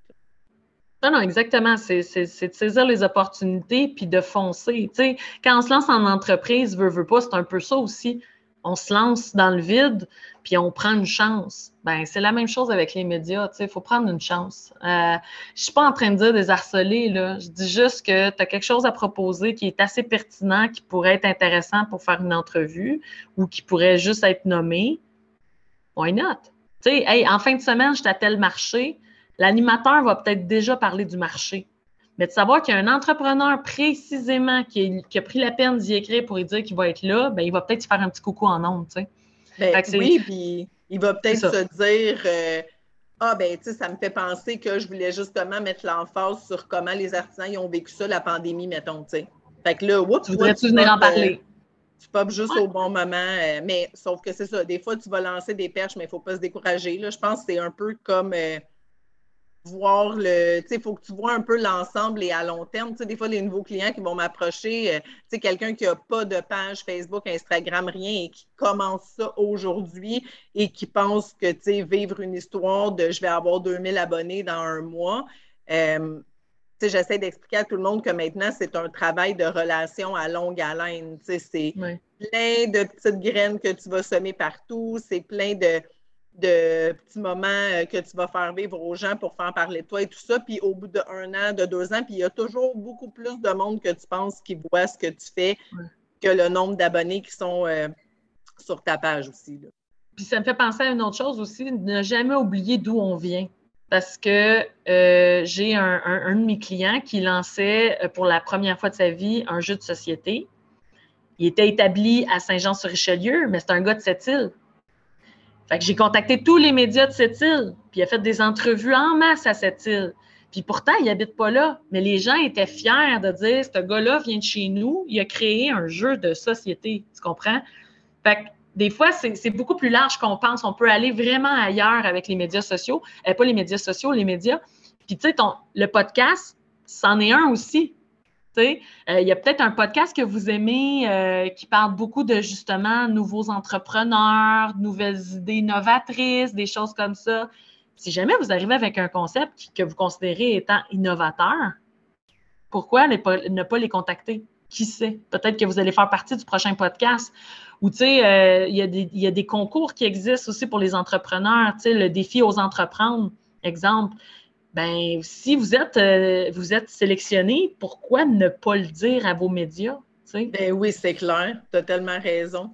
Non, non, exactement. C'est de saisir les opportunités puis de foncer. Quand on se lance en entreprise, veut, veut pas, c'est un peu ça aussi. On se lance dans le vide puis on prend une chance. Ben, c'est la même chose avec les médias. Il faut prendre une chance. Euh, je suis pas en train de dire des harcelés. Je dis juste que tu as quelque chose à proposer qui est assez pertinent, qui pourrait être intéressant pour faire une entrevue ou qui pourrait juste être nommé. Why not? Tu sais, hey, en fin de semaine, je à tel marché l'animateur va peut-être déjà parler du marché. Mais de savoir qu'il y a un entrepreneur précisément qui, a pris la peine d'y écrire pour lui dire qu'il va être là, ben, il va peut-être faire un petit coucou en ondes, tu sais. Ben, oui, puis il va peut-être se dire euh, Ah, ben, tu sais, ça me fait penser que je voulais justement mettre l'emphase sur comment les artisans ont vécu ça, la pandémie, mettons, tu sais. Fait que là, tu voudrais-tu venir en parler? tu popes juste au bon moment. Euh, mais sauf que c'est ça, des fois, tu vas lancer des perches, mais il ne faut pas se décourager. Là. Je pense que c'est un peu comme. Euh, voir le, tu sais, il faut que tu vois un peu l'ensemble et à long terme. Tu sais, des fois, les nouveaux clients qui vont m'approcher, euh, tu sais, quelqu'un qui n'a pas de page Facebook, Instagram, rien et qui commence ça aujourd'hui et qui pense que, tu sais, vivre une histoire de je vais avoir 2000 abonnés dans un mois. Euh, tu sais, j'essaie d'expliquer à tout le monde que maintenant, c'est un travail de relation à longue haleine. Tu sais, c'est plein de petites graines que tu vas semer partout, c'est plein de de petits moments euh, que tu vas faire vivre aux gens pour faire parler de toi et tout ça. Puis au bout d'un an, de deux ans, puis il y a toujours beaucoup plus de monde que tu penses qui voit ce que tu fais que le nombre d'abonnés qui sont euh, sur ta page aussi. Puis ça me fait penser à une autre chose aussi, ne jamais oublier d'où on vient. Parce que euh, j'ai un, un, de mes clients qui lançait pour la première fois de sa vie un jeu de société. Il était établi à Saint-Jean-sur-Richelieu, mais c'est un gars de cette île. Fait que j'ai contacté tous les médias de cette île, puis il a fait des entrevues en masse à cette île. Puis pourtant, il n'habite pas là. Mais les gens étaient fiers de dire ce gars-là vient de chez nous, il a créé un jeu de société. Tu comprends? Fait que des fois, c'est beaucoup plus large qu'on pense. On peut aller vraiment ailleurs avec les médias sociaux. Euh, pas les médias sociaux, les médias. Puis tu sais, le podcast, c'en est un aussi. Euh, il y a peut-être un podcast que vous aimez euh, qui parle beaucoup de justement nouveaux entrepreneurs, nouvelles idées novatrices, des choses comme ça. Si jamais vous arrivez avec un concept que vous considérez étant innovateur, pourquoi ne pas, les contacter? Qui sait? Peut-être que vous allez faire partie du prochain podcast. Ou, tu sais, euh, il y, a des concours qui existent aussi pour les entrepreneurs. Tu sais, le défi aux entreprendre, exemple ben si vous êtes, euh, vous êtes sélectionné, pourquoi ne pas le dire à vos médias? Ben oui, c'est clair. Tu as tellement raison.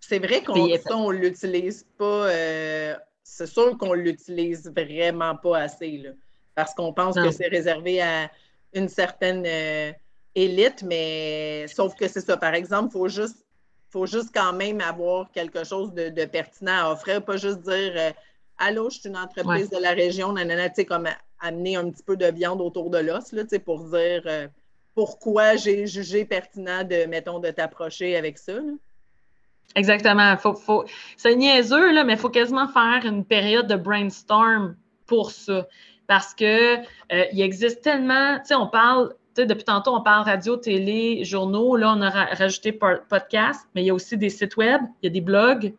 C'est vrai qu'on ne l'utilise pas. Euh, c'est sûr qu'on l'utilise vraiment pas assez. Là, parce qu'on pense que c'est réservé à une certaine euh, élite, mais sauf que c'est ça. Par exemple, il faut juste, faut juste quand même avoir quelque chose de, pertinent à offrir, pas juste dire Allô, je suis une entreprise de la région, nanana, tu sais, comme amener un petit peu de viande autour de l'os, pour dire euh, pourquoi j'ai jugé pertinent de, mettons, de t'approcher avec ça. Exactement. Faut, faut... C'est niaiseux, là, mais il faut quasiment faire une période de brainstorm pour ça. Parce que euh, il existe tellement, tu sais, on parle, depuis tantôt, on parle radio, télé, journaux. Là, on a rajouté podcast, mais il y a aussi des sites web, il y a des blogs.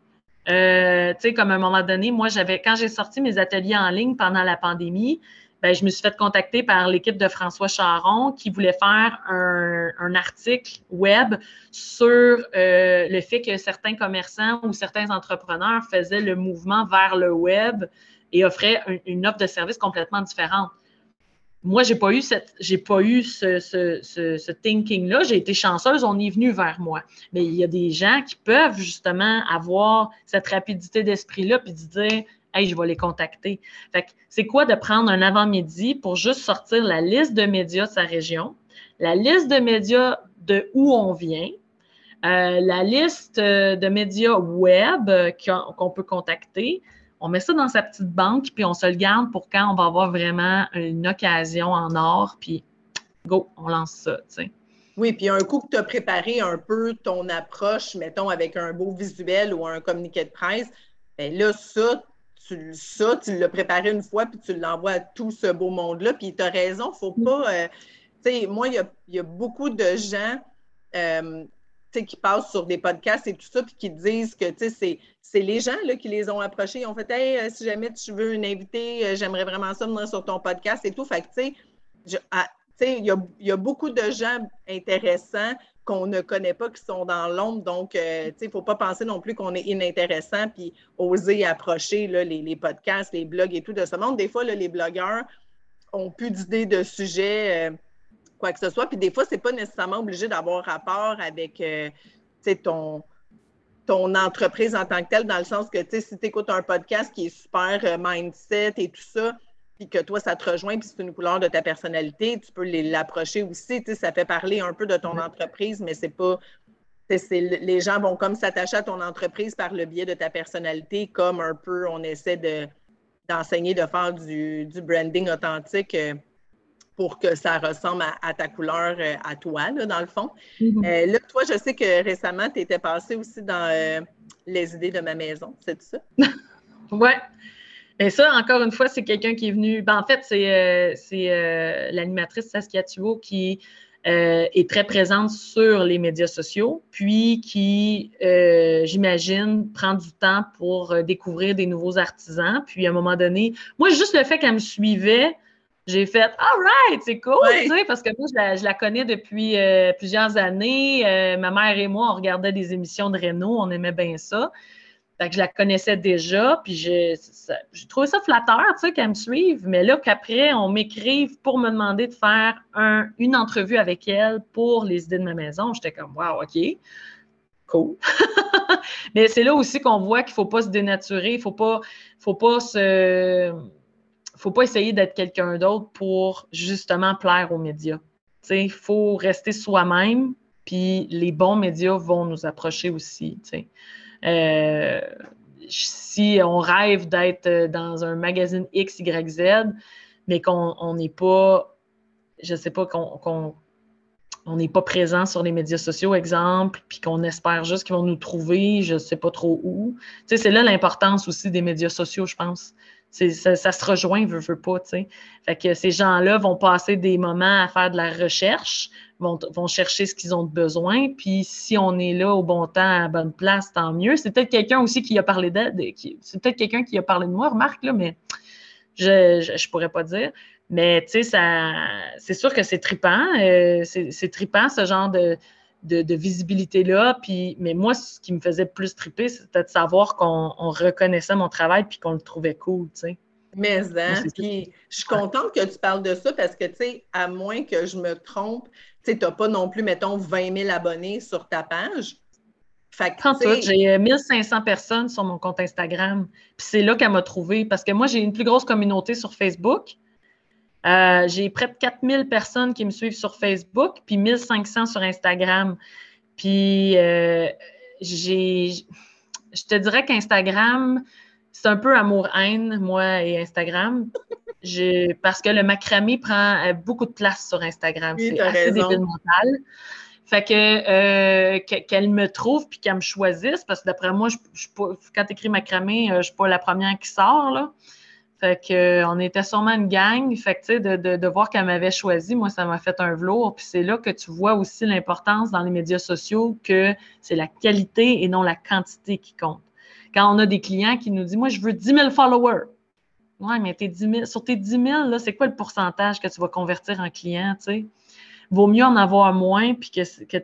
Euh, tu sais, comme à un moment donné, moi, j'avais, quand j'ai sorti mes ateliers en ligne pendant la pandémie, ben, je me suis fait contacter par l'équipe de François Charon qui voulait faire un, article web sur euh, le fait que certains commerçants ou certains entrepreneurs faisaient le mouvement vers le web et offraient une offre de service complètement différente. Moi, j'ai pas eu pas eu ce, ce, ce, thinking-là. J'ai été chanceuse, on est venu vers moi. Mais il y a des gens qui peuvent justement avoir cette rapidité d'esprit-là puis de dire Je vais les contacter. Fait c'est quoi de prendre un avant-midi pour juste sortir la liste de médias de sa région, la liste de médias de où on vient, euh, la liste euh, de médias web euh, qu'on peut contacter. On met ça dans sa petite banque, puis on se le garde pour quand on va avoir vraiment une occasion en or, puis go, on lance ça. Oui, puis un coup que tu as préparé un peu ton approche, mettons, avec un beau visuel ou un communiqué de presse, bien là, ça, tu, ça, tu l'as préparé une fois, puis tu l'envoies à tout ce beau monde-là. Puis tu as raison, faut pas. Euh, tu sais, moi, il y a, beaucoup de gens euh, qui passent sur des podcasts et tout ça, puis qui disent que c'est les gens là, qui les ont approchés. Ils ont fait Hey, euh, si jamais tu veux une invité, j'aimerais vraiment ça venir sur ton podcast et tout. Fait que, tu sais, il y, a, beaucoup de gens intéressants qu'on ne connaît pas qui sont dans l'ombre. Donc, il ne faut pas penser non plus qu'on est inintéressant puis oser approcher les, podcasts, les blogs et tout de ce monde. Des fois, les blogueurs ont plus d'idées de sujets quoi que ce soit. Puis des fois, ce n'est pas nécessairement obligé d'avoir rapport avec euh, ton, ton entreprise en tant que telle, dans le sens que si tu écoutes un podcast qui est super euh, mindset et tout ça, puis que toi, ça te rejoint, puis c'est une couleur de ta personnalité, tu peux l'approcher aussi. Ça fait parler un peu de ton entreprise, mais c'est pas. Les gens vont comme s'attacher à ton entreprise par le biais de ta personnalité, comme un peu on essaie d'enseigner de, faire du, du branding authentique. Euh, pour que ça ressemble à, ta couleur, euh, à toi, là, dans le fond. Mm-hmm. Euh, là, toi, je sais que récemment, tu étais passé aussi dans euh, les idées de ma maison, c'est ça? oui. Et ça, encore une fois, c'est quelqu'un qui est venu. Ben, en fait, c'est l'animatrice Saskia Thuot qui est très présente sur les médias sociaux, puis qui, j'imagine, prend du temps pour découvrir des nouveaux artisans. Puis à un moment donné, moi, juste le fait qu'elle me suivait, j'ai fait All right, c'est cool, tu sais, parce que moi, je la, connais depuis euh, plusieurs années. Euh, ma mère et moi, on regardait des émissions de Renault, on aimait bien ça. Je la connaissais déjà, puis j'ai trouvé ça flatteur, tu sais, qu'elle me suive. Mais là, qu'après, on m'écrive pour me demander de faire une entrevue avec elle pour les idées de ma maison, j'étais comme Wow, OK. Cool. Mais c'est là aussi qu'on voit qu'il ne faut pas se dénaturer, il ne faut pas, faut pas faut pas essayer d'être quelqu'un d'autre pour justement plaire aux médias. Il faut rester soi-même, puis les bons médias vont nous approcher aussi. Euh, si on rêve d'être dans un magazine X, Y, Z, mais qu'on n'est pas, je sais pas, qu'on on n'est pas présent sur les médias sociaux, exemple, puis qu'on espère juste qu'ils vont nous trouver, je ne sais pas trop où. c'est là l'importance aussi des médias sociaux, je pense. Ça, ça, se rejoint, veut, veut pas, tu sais. Fait que ces gens-là vont passer des moments à faire de la recherche, vont, vont chercher ce qu'ils ont besoin, puis si on est là au bon temps, à la bonne place, tant mieux. C'est peut-être quelqu'un aussi qui a parlé d'aide, c'est peut-être quelqu'un qui a parlé de moi, remarque, là, mais je, je, pourrais pas dire. Mais, tu sais, c'est sûr que c'est tripant, euh, c'est tripant, ce genre de, de, visibilité-là. Puis, mais moi, ce qui me faisait plus triper, c'était de savoir qu'on reconnaissait mon travail puis qu'on le trouvait cool, tu sais. Mais, hein, puis je suis contente que tu parles de ça parce que, tu sais, à moins que je me trompe, tu sais, n'as pas non plus, mettons, 20 000 abonnés sur ta page. Fait que, j'ai 1500 euh, personnes sur mon compte Instagram. Puis c'est là qu'elle m'a trouvé parce que moi, j'ai une plus grosse communauté sur Facebook. Euh, j'ai près de 4000 personnes qui me suivent sur Facebook, puis 1500 sur Instagram. Puis, euh, j'ai, je te dirais qu'Instagram, c'est un peu amour-haine, moi et Instagram. parce que le macramé prend euh, beaucoup de place sur Instagram. c'est assez débile mental. Fait que qu'elle me trouve puis qu'elle me choisisse, parce que d'après moi, je, quand tu écris macramé, je ne suis pas la première qui sort. Là. Fait que, euh, on était sûrement une gang. Fait que, de, de, de voir qu'elle m'avait choisi, moi, ça m'a fait un velours. Puis c'est là que tu vois aussi l'importance dans les médias sociaux que c'est la qualité et non la quantité qui compte. Quand on a des clients qui nous disent, moi, je veux 10 000 followers. Ouais, mais tes 10 000, sur tes 10 000, c'est quoi le pourcentage que tu vas convertir en client, tu sais? Vaut mieux en avoir moins, puis que, que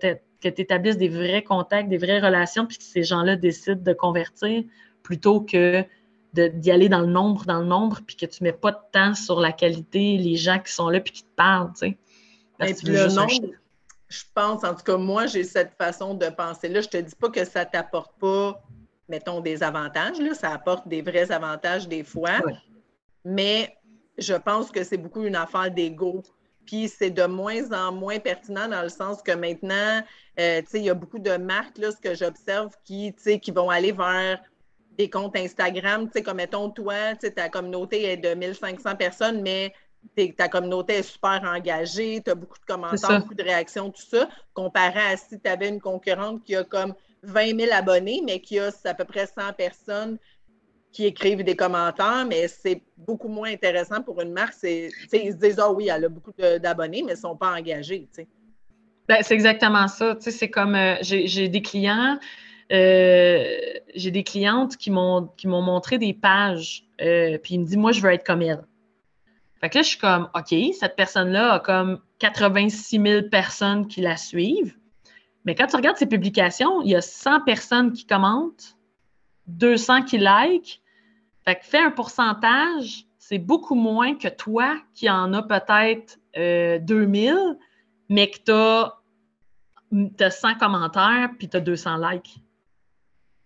tu établisses des vrais contacts, des vraies relations, puis que ces gens-là décident de convertir plutôt que d'y aller dans le nombre, dans le nombre, puis que tu ne mets pas de temps sur la qualité, les gens qui sont là, puis qui te parlent, tu sais. le nombre, je pense, en tout cas, moi, j'ai cette façon de penser. Là, je ne te dis pas que ça ne t'apporte pas, mettons, des avantages, là, ça apporte des vrais avantages des fois, mais je pense que c'est beaucoup une affaire d'ego. Puis c'est de moins en moins pertinent dans le sens que maintenant, euh, tu sais, il y a beaucoup de marques, là, ce que j'observe, qui, qui vont aller vers des comptes Instagram, tu sais, comme mettons, toi, tu sais, ta communauté est de 1500 personnes, mais ta communauté est super engagée, tu as beaucoup de commentaires, beaucoup de réactions, tout ça, comparé à si tu avais une concurrente qui a comme 20 000 abonnés, mais qui a à peu près 100 personnes qui écrivent des commentaires, mais c'est beaucoup moins intéressant pour une marque. ils se disent, ah oui, elle a beaucoup d'abonnés, mais ils ne sont pas engagés. Ben, c'est exactement ça. C'est comme euh, j'ai des clients euh, j'ai des clientes qui m'ont montré des pages, euh, puis ils me disent Moi, je veux être comme elle. Fait que là, je suis comme, OK, cette personne-là a comme 86 000 personnes qui la suivent. Mais quand tu regardes ses publications, il y a 100 personnes qui commentent, 200 qui like. Fait que fais un pourcentage, c'est beaucoup moins que toi qui en as peut-être 2000, euh, mais que tu as, 100 commentaires puis tu as 200 likes.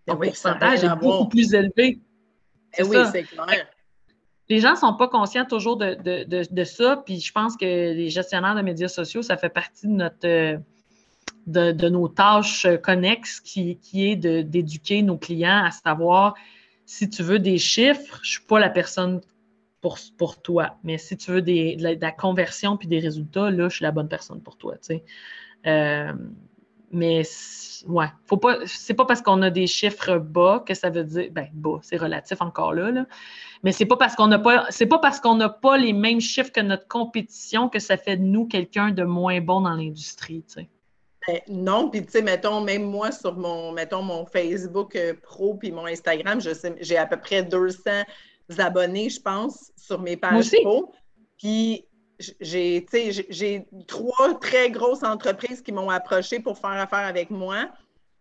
Le ben pourcentage est beaucoup plus élevé. Eh oui, c'est clair. Les gens ne sont pas conscients toujours de, ça, puis je pense que les gestionnaires de médias sociaux, ça fait partie de notre euh, de, nos tâches connexes qui, qui est d'éduquer nos clients à savoir si tu veux des chiffres, je ne suis pas la personne pour, pour toi. Mais si tu veux des, de, la, conversion puis des résultats, là, je suis la bonne personne pour toi. Euh, mais ouais, faut pas, c'est pas parce qu'on a des chiffres bas que ça veut dire, ben bas, c'est relatif encore là, là. mais c'est pas parce qu'on n'a pas, c'est pas parce qu'on n'a pas les mêmes chiffres que notre compétition que ça fait de nous quelqu'un de moins bon dans l'industrie, tu sais. Ben, non, puis tu sais, mettons, même moi sur mon, mettons, mon Facebook euh, pro puis mon Instagram, j'ai à peu près 200 abonnés, je pense, sur mes pages pro. Puis j'ai, j'ai trois très grosses entreprises qui m'ont approché pour faire affaire avec moi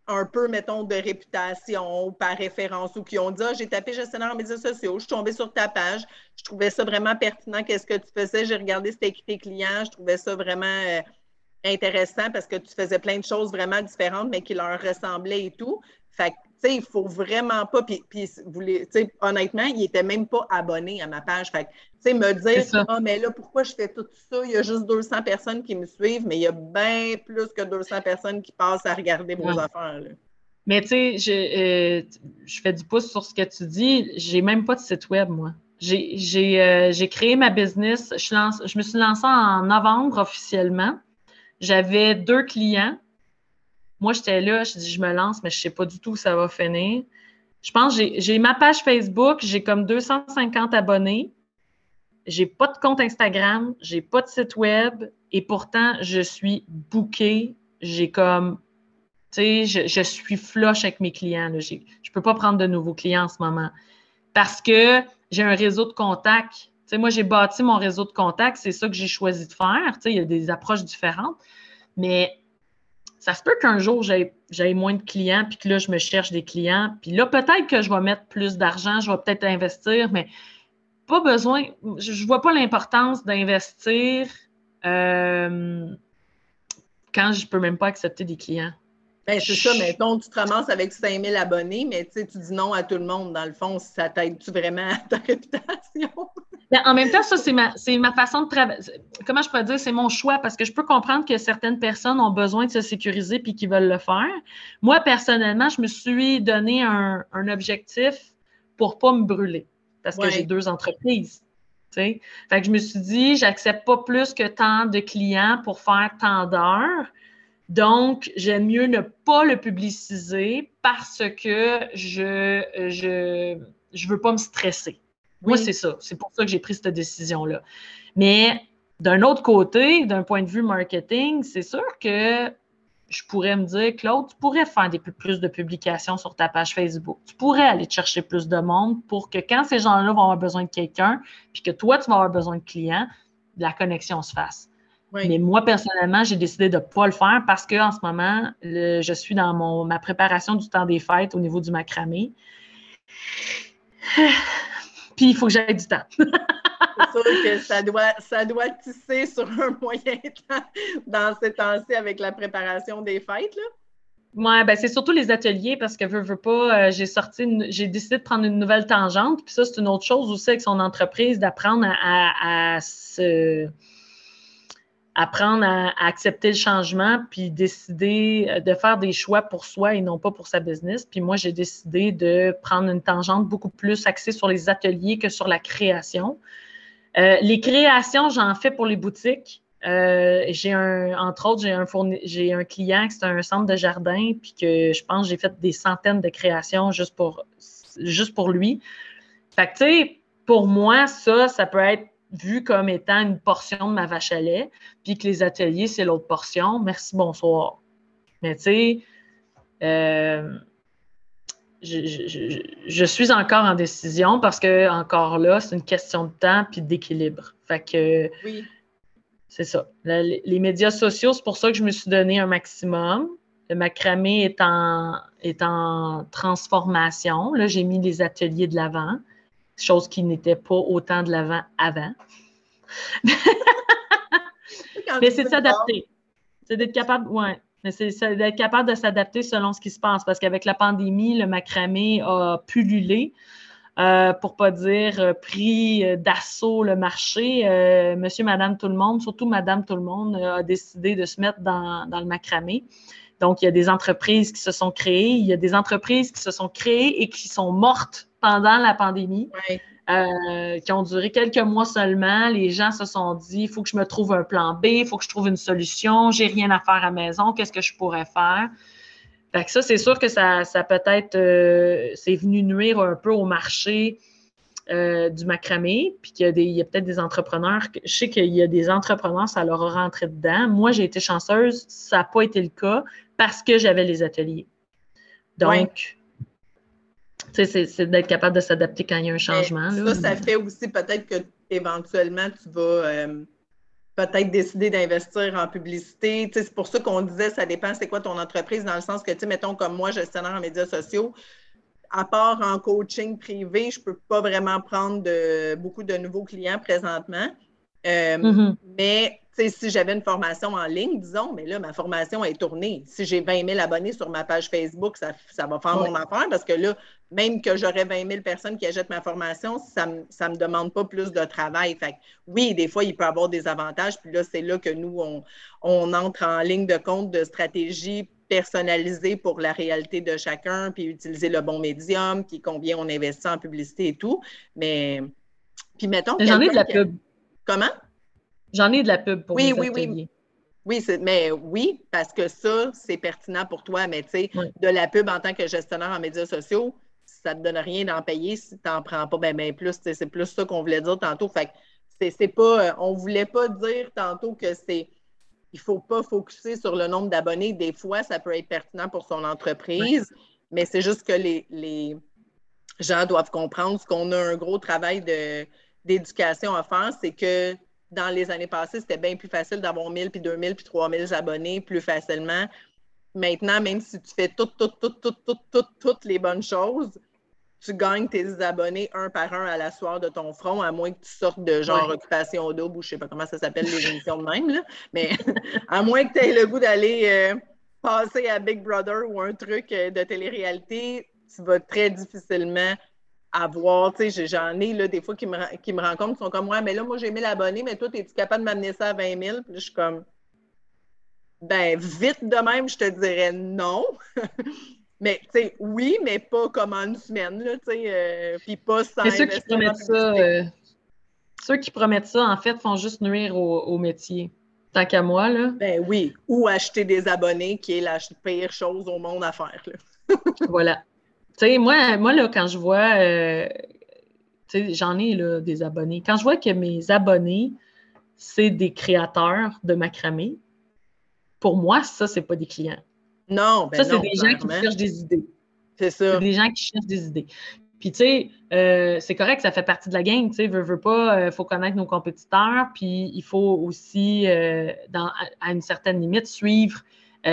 un peu, mettons, de réputation par référence ou qui ont dit ah, j'ai tapé gestionnaire en médias sociaux, je suis tombée sur ta page, je trouvais ça vraiment pertinent, qu'est-ce que tu faisais, j'ai regardé c'était qui tes clients, je trouvais ça vraiment euh, intéressant parce que tu faisais plein de choses vraiment différentes, mais qui leur ressemblaient et tout. Fait que, sais, il faut vraiment pas. Puis, puis honnêtement, il n'était même pas abonné à ma page. Fait tu sais, me dire, ah, mais là, pourquoi je fais tout ça? Il y a juste 200 personnes qui me suivent, mais il y a bien plus que 200 personnes qui passent à regarder vos affaires. Mais tu sais, je, euh, je fais du pouce sur ce que tu dis. J'ai même pas de site web, moi. J'ai euh, créé ma business. Je, lance, je me suis lancée en novembre officiellement. J'avais deux clients. Moi, j'étais là, je dis, je me lance, mais je ne sais pas du tout où ça va finir. Je pense que j'ai ma page Facebook, j'ai comme 250 abonnés. J'ai pas de compte Instagram, j'ai pas de site web et pourtant, je suis bookée. J'ai comme, tu sais, je, suis flush avec mes clients. Je ne peux pas prendre de nouveaux clients en ce moment parce que j'ai un réseau de contacts moi, j'ai bâti mon réseau de contacts, c'est ça que j'ai choisi de faire. il y a des approches différentes, mais ça se peut qu'un jour, j'aie moins de clients, puis que là, je me cherche des clients. Puis là, peut-être que je vais mettre plus d'argent, je vais peut-être investir, mais pas besoin, je ne vois pas l'importance d'investir euh, quand je ne peux même pas accepter des clients. Ben, c'est ça, mettons, tu te ramasses avec 5000 abonnés, mais tu dis non à tout le monde, dans le fond, ça t'aide-tu vraiment à ta réputation? Ben, en même temps, ça, c'est ma, ma façon de travailler. Comment je pourrais dire? C'est mon choix parce que je peux comprendre que certaines personnes ont besoin de se sécuriser puis qu'ils veulent le faire. Moi, personnellement, je me suis donné un, objectif pour ne pas me brûler parce que j'ai deux entreprises. Fait que je me suis dit, j'accepte pas plus que tant de clients pour faire tant d'heures. Donc, j'aime mieux ne pas le publiciser parce que je je, je veux pas me stresser. Moi, c'est ça. C'est pour ça que j'ai pris cette décision-là. Mais d'un autre côté, d'un point de vue marketing, c'est sûr que je pourrais me dire, Claude, tu pourrais faire des plus de publications sur ta page Facebook. Tu pourrais aller chercher plus de monde pour que quand ces gens-là vont avoir besoin de quelqu'un, puis que toi, tu vas avoir besoin de clients, la connexion se fasse. Mais moi, personnellement, j'ai décidé de ne pas le faire parce qu'en ce moment, je suis dans mon, ma préparation du temps des fêtes au niveau du macramé. Puis il faut que j'aille du temps. c'est sûr que ça doit, ça doit tisser sur un moyen temps dans ces temps-ci avec la préparation des fêtes. Là. Oui, ben c'est surtout les ateliers parce que veux, veux pas, euh, j'ai sorti, j'ai décidé de prendre une nouvelle tangente. Puis ça, c'est une autre chose aussi avec son entreprise, d'apprendre à se apprendre à, accepter le changement, puis décider euh, de faire des choix pour soi et non pas pour sa business. Puis moi, j'ai décidé de prendre une tangente beaucoup plus axée sur les ateliers que sur la création. Euh, les créations, j'en fais pour les boutiques. Euh, j'ai un, entre autres, j'ai un, client qui c'est un centre de jardin, puis que je pense que j'ai fait des centaines de créations juste pour, juste pour lui. Fait que, tu sais, pour moi, ça, ça peut être vu comme étant une portion de ma vache à lait, puis que les ateliers, c'est l'autre portion. Merci, bonsoir. Mais tu sais, euh, je, suis encore en décision parce que, encore là, c'est une question de temps puis d'équilibre. Fait que. Oui. C'est ça. les médias sociaux, c'est pour ça que je me suis donné un maximum. Le macramé est en, est en transformation. Là, j'ai mis des ateliers de l'avant, chose qui n'était pas autant de l'avant avant. Mais c'est de s'adapter. C'est d'être capable, ouais. Mais c'est d'être capable de s'adapter selon ce qui se passe. Parce qu'avec la pandémie, le macramé a pullulé. Euh, pour pas dire euh, pris euh, d'assaut le marché. monsieur, madame, tout le monde, surtout madame, tout le monde, a décidé de se mettre dans, dans, le macramé. Donc, il y a des entreprises qui se sont créées, il y a des entreprises qui se sont créées et qui sont mortes pendant la pandémie. Euh, qui ont duré quelques mois seulement. Les gens se sont dit, il faut que je me trouve un plan B, il faut que je trouve une solution, j'ai rien à faire à la maison, qu'est-ce que je pourrais faire? Fait que ça, c'est sûr que ça, ça peut-être, euh, c'est venu nuire un peu au marché euh, du macramé, puis qu'il a, y a peut-être des entrepreneurs, je sais qu'il y a des entrepreneurs, ça leur a rentré dedans. Moi, j'ai été chanceuse, ça n'a pas été le cas parce que j'avais les ateliers. Donc, c'est d'être capable de s'adapter quand il y a un changement. ça, ça fait aussi peut-être que éventuellement tu vas euh, peut-être décider d'investir en publicité. c'est pour ça qu'on disait ça dépend c'est quoi ton entreprise, dans le sens que, mettons comme moi, gestionnaire en médias sociaux, à part en coaching privé, je ne peux pas vraiment prendre de, beaucoup de nouveaux clients présentement. Euh, mm-hmm. Mais si j'avais une formation en ligne, disons, mais là, ma formation est tournée. Si j'ai 20 000 abonnés sur ma page Facebook, ça, va faire mon affaire parce que là, même que j'aurais 20 000 personnes qui achètent ma formation, ça ne me, demande pas plus de travail. Fait oui, des fois, il peut y avoir des avantages. Puis là, c'est là que nous, on, on, entre en ligne de compte de stratégie personnalisée pour la réalité de chacun, puis utiliser le bon médium, puis combien on investit en publicité et tout. Mais, puis mettons. J'en ai de la pub. Comment? J'en ai de la pub pour oui, oui, Oui, oui, mais oui, parce que ça, c'est pertinent pour toi, mais tu sais, de la pub en tant que gestionnaire en médias sociaux, ça ne te donne rien d'en payer si tu n'en prends pas bien ben plus. C'est plus ça qu'on voulait dire tantôt. Fait c'est pas, euh, on ne voulait pas dire tantôt que c'est il ne faut pas focuser sur le nombre d'abonnés. Des fois, ça peut être pertinent pour son entreprise, mais c'est juste que les, les, gens doivent comprendre qu'on a un gros travail d'éducation à faire, c'est que dans les années passées, c'était bien plus facile d'avoir 1000 puis 2000 puis 3000 abonnés plus facilement. Maintenant, même si tu fais toutes, toutes, toutes, toutes, toutes, toutes, toutes les bonnes choses, tu gagnes tes abonnés un par un à la soirée de ton front, à moins que tu sortes de genre occupation double ou je sais pas comment ça s'appelle les émissions de même, là. mais à moins que tu aies le goût d'aller euh, passer à Big Brother ou un truc euh, de télé-réalité, tu vas très difficilement à voir. Tu sais, j'en ai là, des fois qui me, qui me rencontrent, qui sont comme Ouais, mais là, moi, j'ai 1000 abonnés, mais toi, es-tu capable de m'amener ça à 20 000? Puis je suis comme Ben, vite de même, je te dirais non. mais, tu sais, oui, mais pas comme en une semaine, là, tu sais, euh, puis pas sans. C'est ceux qui promettent ça. Euh, ceux qui promettent ça, en fait, font juste nuire au, métier. Tant qu'à moi, là. Ben oui. Ou acheter des abonnés, qui est la pire chose au monde à faire, là. voilà. Tu sais, moi, moi, là, quand je vois, euh, tu sais, j'en ai là, des abonnés. Quand je vois que mes abonnés, c'est des créateurs de macramé, pour moi, ça, c'est pas des clients. Non, ben Ça, c'est des gens qui cherchent des idées. C'est ça. C'est des gens qui cherchent des idées. Puis, tu sais, euh, c'est correct, ça fait partie de la game, tu sais, veut, veut pas, il euh, faut connaître nos compétiteurs, puis il faut aussi, dans, à une certaine limite, suivre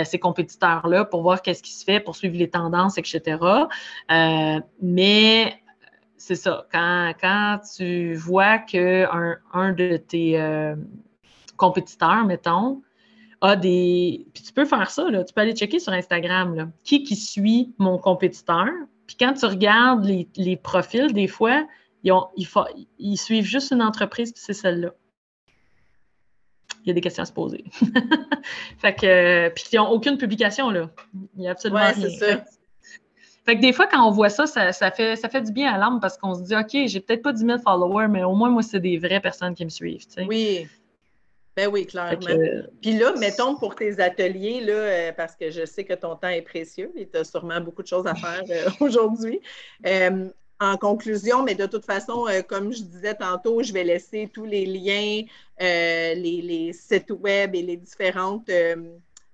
ces compétiteurs-là pour voir qu'est-ce qui se fait, pour suivre les tendances, etc. Euh, mais c'est ça, quand, tu vois qu'un un de tes euh, compétiteurs, mettons, a des. Puis tu peux faire ça, là. tu peux aller checker sur Instagram, qui qui suit mon compétiteur? Puis quand tu regardes les, profils, des fois, ils, ont, ils suivent juste une entreprise, puis c'est celle-là il y a des questions à se poser. fait que, puis ils n'ont aucune publication, là. Il n'y a absolument ouais, rien. Ça. Fait que des fois, quand on voit ça, ça, fait, ça fait du bien à l'âme parce qu'on se dit, OK, j'ai peut-être pas 10 000 followers, mais au moins, moi, c'est des vraies personnes qui me suivent. Oui. Ben oui, clairement. Puis là, mettons pour tes ateliers, là, euh, parce que je sais que ton temps est précieux et tu as sûrement beaucoup de choses à faire euh, aujourd'hui. Euh, en conclusion, mais de toute façon, euh, comme je disais tantôt, je vais laisser tous les liens, euh, les, sites web et les différentes euh,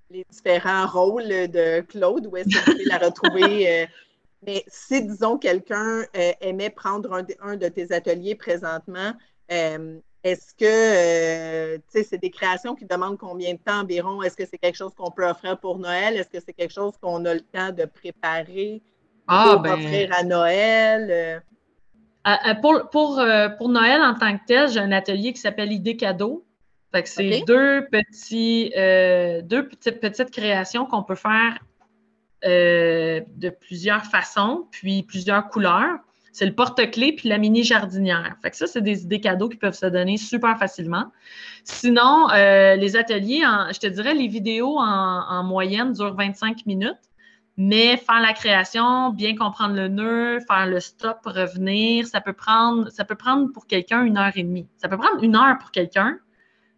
les différents rôles de Claude, où est-ce que vous pouvez la retrouver Mais si, disons, quelqu'un aimait prendre un, de tes ateliers présentement, est-ce que c'est des créations qui demandent combien de temps environ? Est-ce que c'est quelque chose qu'on peut offrir pour Noël? Est-ce que c'est quelque chose qu'on a le temps de préparer? Ah, pour ben offrir à Noël? pour, pour, pour, Noël en tant que tel, j'ai un atelier qui s'appelle Idée cadeau. Fait que c'est deux, petits, euh, deux petites, petites créations qu'on peut faire euh, de plusieurs façons, puis plusieurs couleurs. C'est le porte-clés puis la mini jardinière. Fait que ça, c'est des idées cadeaux qui peuvent se donner super facilement. Sinon, euh, les ateliers, je te dirais, les vidéos en, en, moyenne durent 25 minutes, mais faire la création, bien comprendre le nœud, faire le stop, revenir, ça peut prendre, ça peut prendre pour quelqu'un une heure et demie. Ça peut prendre une heure pour quelqu'un,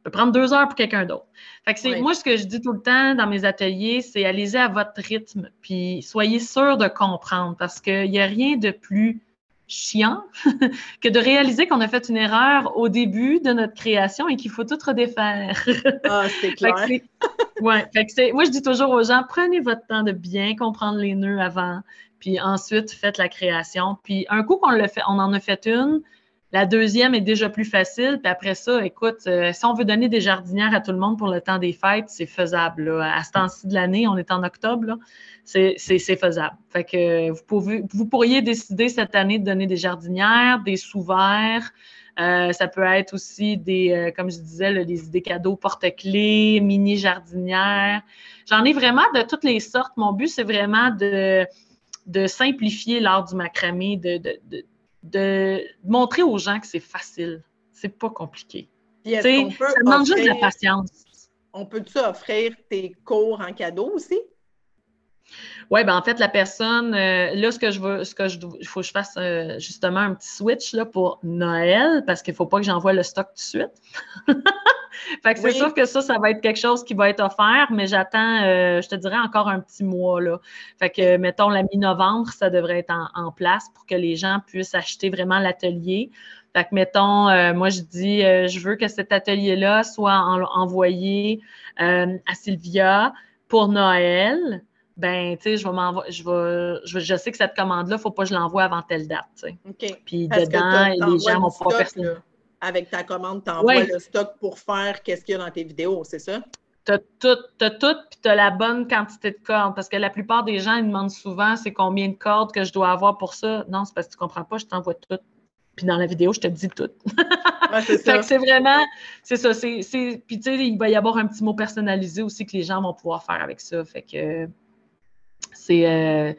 peut prendre deux heures pour quelqu'un d'autre. Fait que c'est, Moi, ce que je dis tout le temps dans mes ateliers, c'est allez-y à votre rythme, puis soyez sûr de comprendre, parce qu'il n'y a rien de plus chiant que de réaliser qu'on a fait une erreur au début de notre création et qu'il faut tout redéfaire. Ah, c'est clair. ouais, moi, je dis toujours aux gens, prenez votre temps de bien comprendre les nœuds avant, puis ensuite, faites la création. Puis un coup qu'on le fait, on en a fait une, la deuxième est déjà plus facile. Puis après ça, écoute, euh, si on veut donner des jardinières à tout le monde pour le temps des fêtes, c'est faisable. À ce temps-ci de l'année, on est en octobre, c'est faisable. Fait que vous, pourriez décider cette année de donner des jardinières, des sous-verts. Euh, ça peut être aussi des, euh, comme je disais, des idées cadeaux porte-clés, mini jardinières. J'en ai vraiment de toutes les sortes. Mon but, c'est vraiment de, simplifier l'art du macramé, de montrer aux gens que c'est facile. C'est pas compliqué. ça demande juste de la patience. On peut-tu offrir tes cours en cadeau aussi? Oui, ben en fait, la personne, euh, là, ce que je veux, ce que je il faut que je fasse euh, justement un petit switch là, pour Noël, parce qu'il ne faut pas que j'envoie le stock tout de suite. fait que c'est sûr que ça, ça va être quelque chose qui va être offert, mais j'attends, euh, je te dirais, encore un petit mois. Là. Fait que, mettons, la mi-novembre, ça devrait être en, place pour que les gens puissent acheter vraiment l'atelier. Fait que, mettons, moi, je dis, je veux que cet atelier-là soit envoyé à Sylvia pour Noël ben, tu sais, je vais je vais, je, je, sais que cette commande-là, il ne faut pas que je l'envoie avant telle date, tu sais. OK. Puis dedans, les gens vont pouvoir personne. Avec ta commande, tu envoies le stock pour faire qu'est-ce qu'il y a dans tes vidéos, c'est ça? Tu as tout, as tout, puis tu as la bonne quantité de cordes. Parce que la plupart des gens, ils demandent souvent c'est combien de cordes que je dois avoir pour ça? Non, c'est parce que tu ne comprends pas, je t'envoie tout. Puis dans la vidéo, je te dis tout. c'est ça. c'est vraiment, c'est ça. C'est, puis tu sais, il va y avoir un petit mot personnalisé aussi que les gens vont pouvoir faire avec ça. Fait que euh,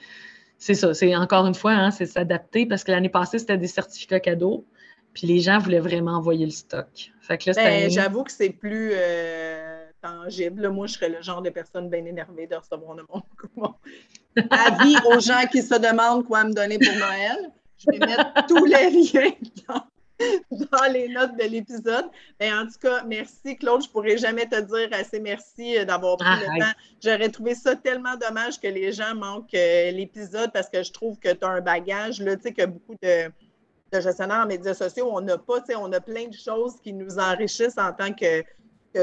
c'est ça. C'est encore une fois, hein, c'est s'adapter parce que l'année passée, c'était des certificats cadeaux. Puis les gens voulaient vraiment envoyer le stock. Fait que ben, J'avoue que c'est plus euh, tangible. Moi, je serais le genre de personne bien énervée de recevoir de mon avis aux gens qui se demandent quoi me donner pour Noël. Je vais mettre tous les liens dans dans les notes de l'épisode. Mais en tout cas, merci Claude. Je ne pourrais jamais te dire assez merci euh, d'avoir pris le temps. J'aurais trouvé ça tellement dommage que les gens manquent euh, l'épisode parce que je trouve que tu as un bagage, là, tu sais, que beaucoup de, gestionnaires en médias sociaux, on n'a pas, tu sais, on a plein de choses qui nous enrichissent en tant que,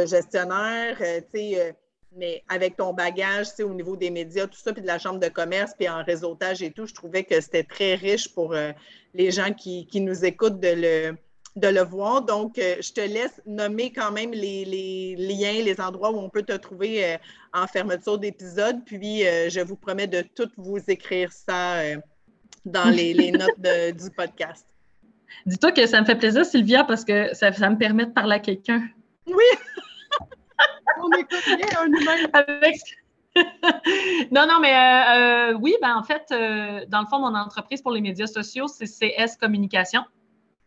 gestionnaire, euh, sais mais avec ton bagage, au niveau des médias, tout ça, puis de la chambre de commerce, puis en réseautage et tout, je trouvais que c'était très riche pour les gens qui, nous écoutent de le, de le voir. Donc, euh, je te laisse nommer quand même les, liens, les endroits où on peut te trouver euh, en fermeture d'épisode. Puis, euh, je vous promets de tout vous écrire ça dans les, notes du podcast. Dis-toi que ça me fait plaisir, Sylvia, parce que ça, me permet de parler à quelqu'un. Oui! on écoute bien un humain. Avec non, non, mais euh, euh, oui, ben en fait, euh, dans le fond, mon entreprise pour les médias sociaux, c'est CS Communication.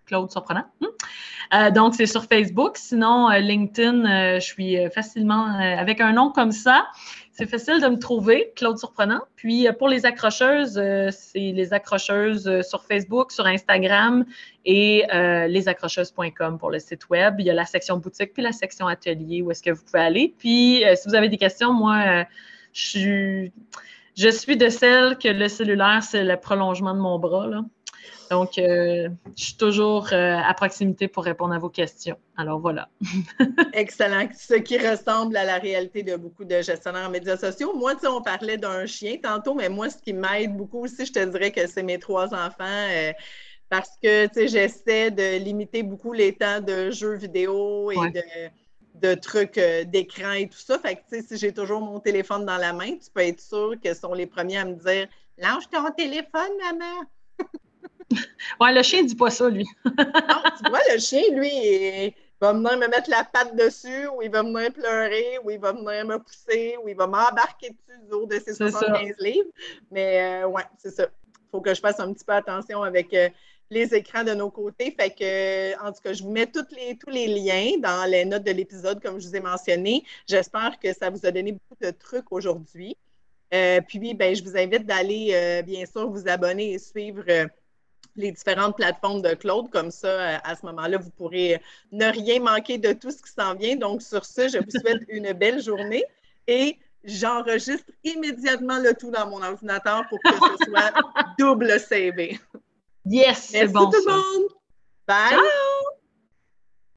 Claude Surprenant. Hmm. donc, c'est sur Facebook. Sinon, LinkedIn, je suis facilement avec un nom comme ça. C'est facile de me trouver, Claude Surprenant. Puis, pour les accrocheuses, c'est les accrocheuses sur Facebook, sur Instagram et lesaccrocheuses.com pour le site web. Il y a la section boutique puis la section atelier où est-ce que vous pouvez aller. Puis, si vous avez des questions, moi, je suis, de celle que le cellulaire, c'est le prolongement de mon bras. Donc, euh, je suis toujours euh, à proximité pour répondre à vos questions. Alors voilà. Excellent. Ce qui ressemble à la réalité de beaucoup de gestionnaires en médias sociaux. Moi, tu sais, on parlait d'un chien tantôt, mais moi, ce qui m'aide beaucoup aussi, je te dirais que c'est mes trois enfants. Euh, parce que, tu sais, j'essaie de limiter beaucoup les temps de jeux vidéo et de, trucs d'écran et tout ça. Fait que, tu sais, si j'ai toujours mon téléphone dans la main, tu peux être sûr qu'ils sont les premiers à me dire Lâche ton téléphone, maman. ouais, le chien ne dit pas ça, lui. non, tu vois, le chien, lui, il va venir me mettre la patte dessus, ou il va venir pleurer, ou il va venir me pousser, ou il va m'embarquer dessus du haut de ses 75 livres. Mais euh, ouais, c'est ça. Il faut que je fasse un petit peu attention avec euh, les écrans de nos côtés. Fait que, en tout cas, je vous mets toutes les, tous les liens dans les notes de l'épisode, comme je vous ai mentionné. J'espère que ça vous a donné beaucoup de trucs aujourd'hui. Euh, puis, ben, je vous invite d'aller, bien sûr, vous abonner et suivre les différentes plateformes de Claude. Comme ça, euh, à ce moment-là, vous pourrez ne rien manquer de tout ce qui s'en vient. Donc, sur ce, je vous souhaite une belle journée et j'enregistre immédiatement le tout dans mon ordinateur pour que ce soit double CV. Yes, c'est bon. tout le monde. Bye.